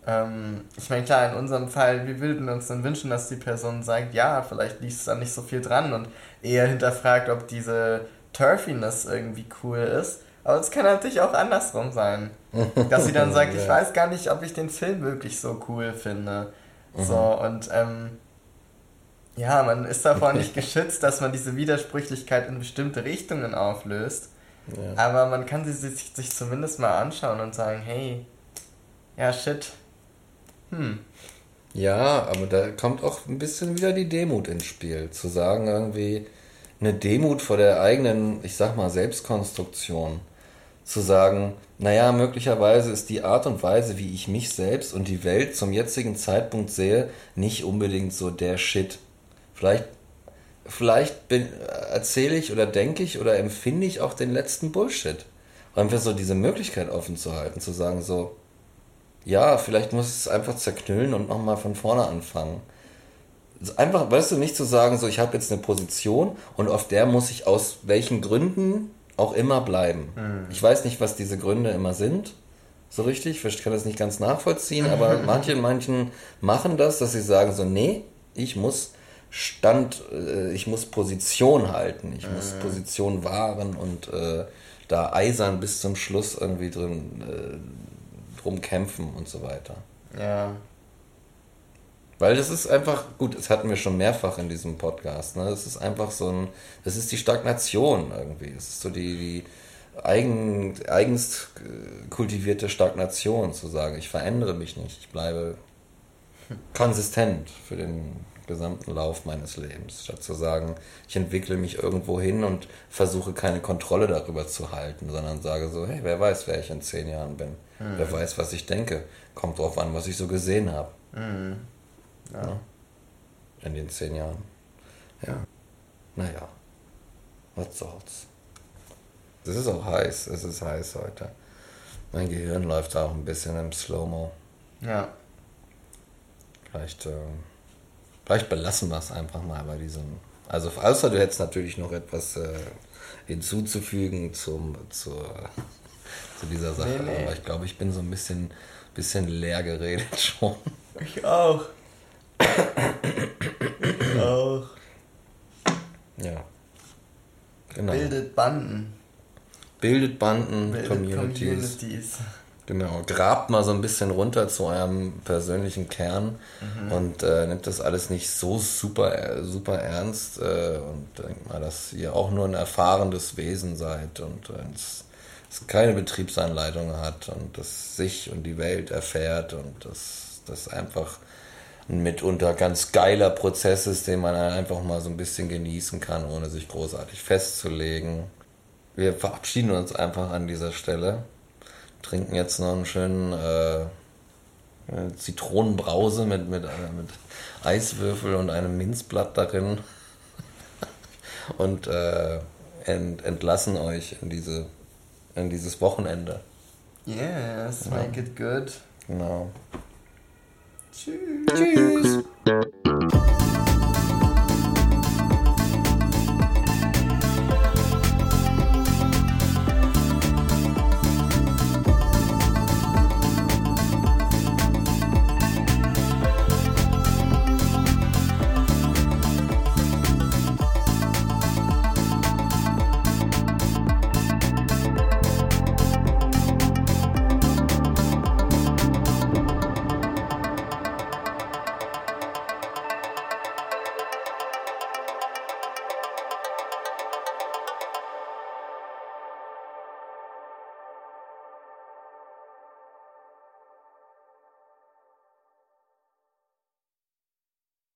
ähm, ich meine, klar, in unserem Fall, wir würden uns dann wünschen, dass die Person sagt, ja, vielleicht liegt es da nicht so viel dran und eher hinterfragt, ob diese Turfiness irgendwie cool ist. Aber es kann natürlich auch andersrum sein. [LAUGHS] Dass sie dann sagt, ich weiß gar nicht, ob ich den Film wirklich so cool finde. Mhm. So, und ähm, ja, man ist davor nicht geschützt, dass man diese Widersprüchlichkeit in bestimmte Richtungen auflöst. Ja. Aber man kann sie sich, sich zumindest mal anschauen und sagen, hey, ja, shit, hm. Ja, aber da kommt auch ein bisschen wieder die Demut ins Spiel. Zu sagen irgendwie, eine Demut vor der eigenen, ich sag mal, Selbstkonstruktion. Zu sagen, naja, möglicherweise ist die Art und Weise, wie ich mich selbst und die Welt zum jetzigen Zeitpunkt sehe, nicht unbedingt so der Shit. Vielleicht, vielleicht erzähle ich oder denke ich oder empfinde ich auch den letzten Bullshit. Und einfach so diese Möglichkeit offen zu halten, zu sagen so, ja, vielleicht muss es einfach zerknüllen und nochmal von vorne anfangen. Einfach, weißt du, nicht zu sagen, so ich habe jetzt eine Position und auf der muss ich aus welchen Gründen auch immer bleiben. Mhm. Ich weiß nicht, was diese Gründe immer sind, so richtig, ich kann das nicht ganz nachvollziehen, aber [LAUGHS] manche, manchen machen das, dass sie sagen so, nee, ich muss Stand, äh, ich muss Position halten, ich muss Position wahren und äh, da eisern bis zum Schluss irgendwie drin, äh, drum kämpfen und so weiter. Ja. Weil das ist einfach, gut, das hatten wir schon mehrfach in diesem Podcast, ne? Das ist einfach so ein, das ist die Stagnation irgendwie. Das ist so die, die eigen, eigens kultivierte Stagnation, zu sagen, ich verändere mich nicht, ich bleibe [LAUGHS] konsistent für den gesamten Lauf meines Lebens, statt zu sagen, ich entwickle mich irgendwo hin und versuche keine Kontrolle darüber zu halten, sondern sage so, hey, wer weiß, wer ich in zehn Jahren bin, mhm. wer weiß, was ich denke, kommt drauf an, was ich so gesehen habe. Mhm. Ja. ja. In den zehn Jahren. Ja. Naja, was soll's. Es ist auch heiß, es ist heiß heute. Mein Gehirn läuft auch ein bisschen im Slow-Mo. Ja. Vielleicht, äh, vielleicht belassen wir es einfach mal bei diesem. Also, außer du hättest natürlich noch etwas äh, hinzuzufügen zum, zur, zu dieser Sache. Nee, nee. Aber ich glaube, ich bin so ein bisschen, bisschen leer geredet [LAUGHS] schon. Ich auch. ich auch. Ja. Genau. Bildet Banden. Bildet Banden, Bildet Communities. Communities. Genau, grabt mal so ein bisschen runter zu eurem persönlichen Kern mhm. und äh, nimmt das alles nicht so super, super ernst äh, und denkt mal, dass ihr auch nur ein erfahrenes Wesen seid und äh, es, es keine Betriebsanleitung hat und das sich und die Welt erfährt und das, das einfach ein mitunter ganz geiler Prozess ist, den man einfach mal so ein bisschen genießen kann, ohne sich großartig festzulegen. Wir verabschieden uns einfach an dieser Stelle trinken jetzt noch einen schönen äh, Zitronenbrause mit, mit, äh, mit Eiswürfel und einem Minzblatt darin [LAUGHS] und äh, ent, entlassen euch in, diese, in dieses Wochenende. Yes, ja. make it good. Genau. Tschüss. Tschüss.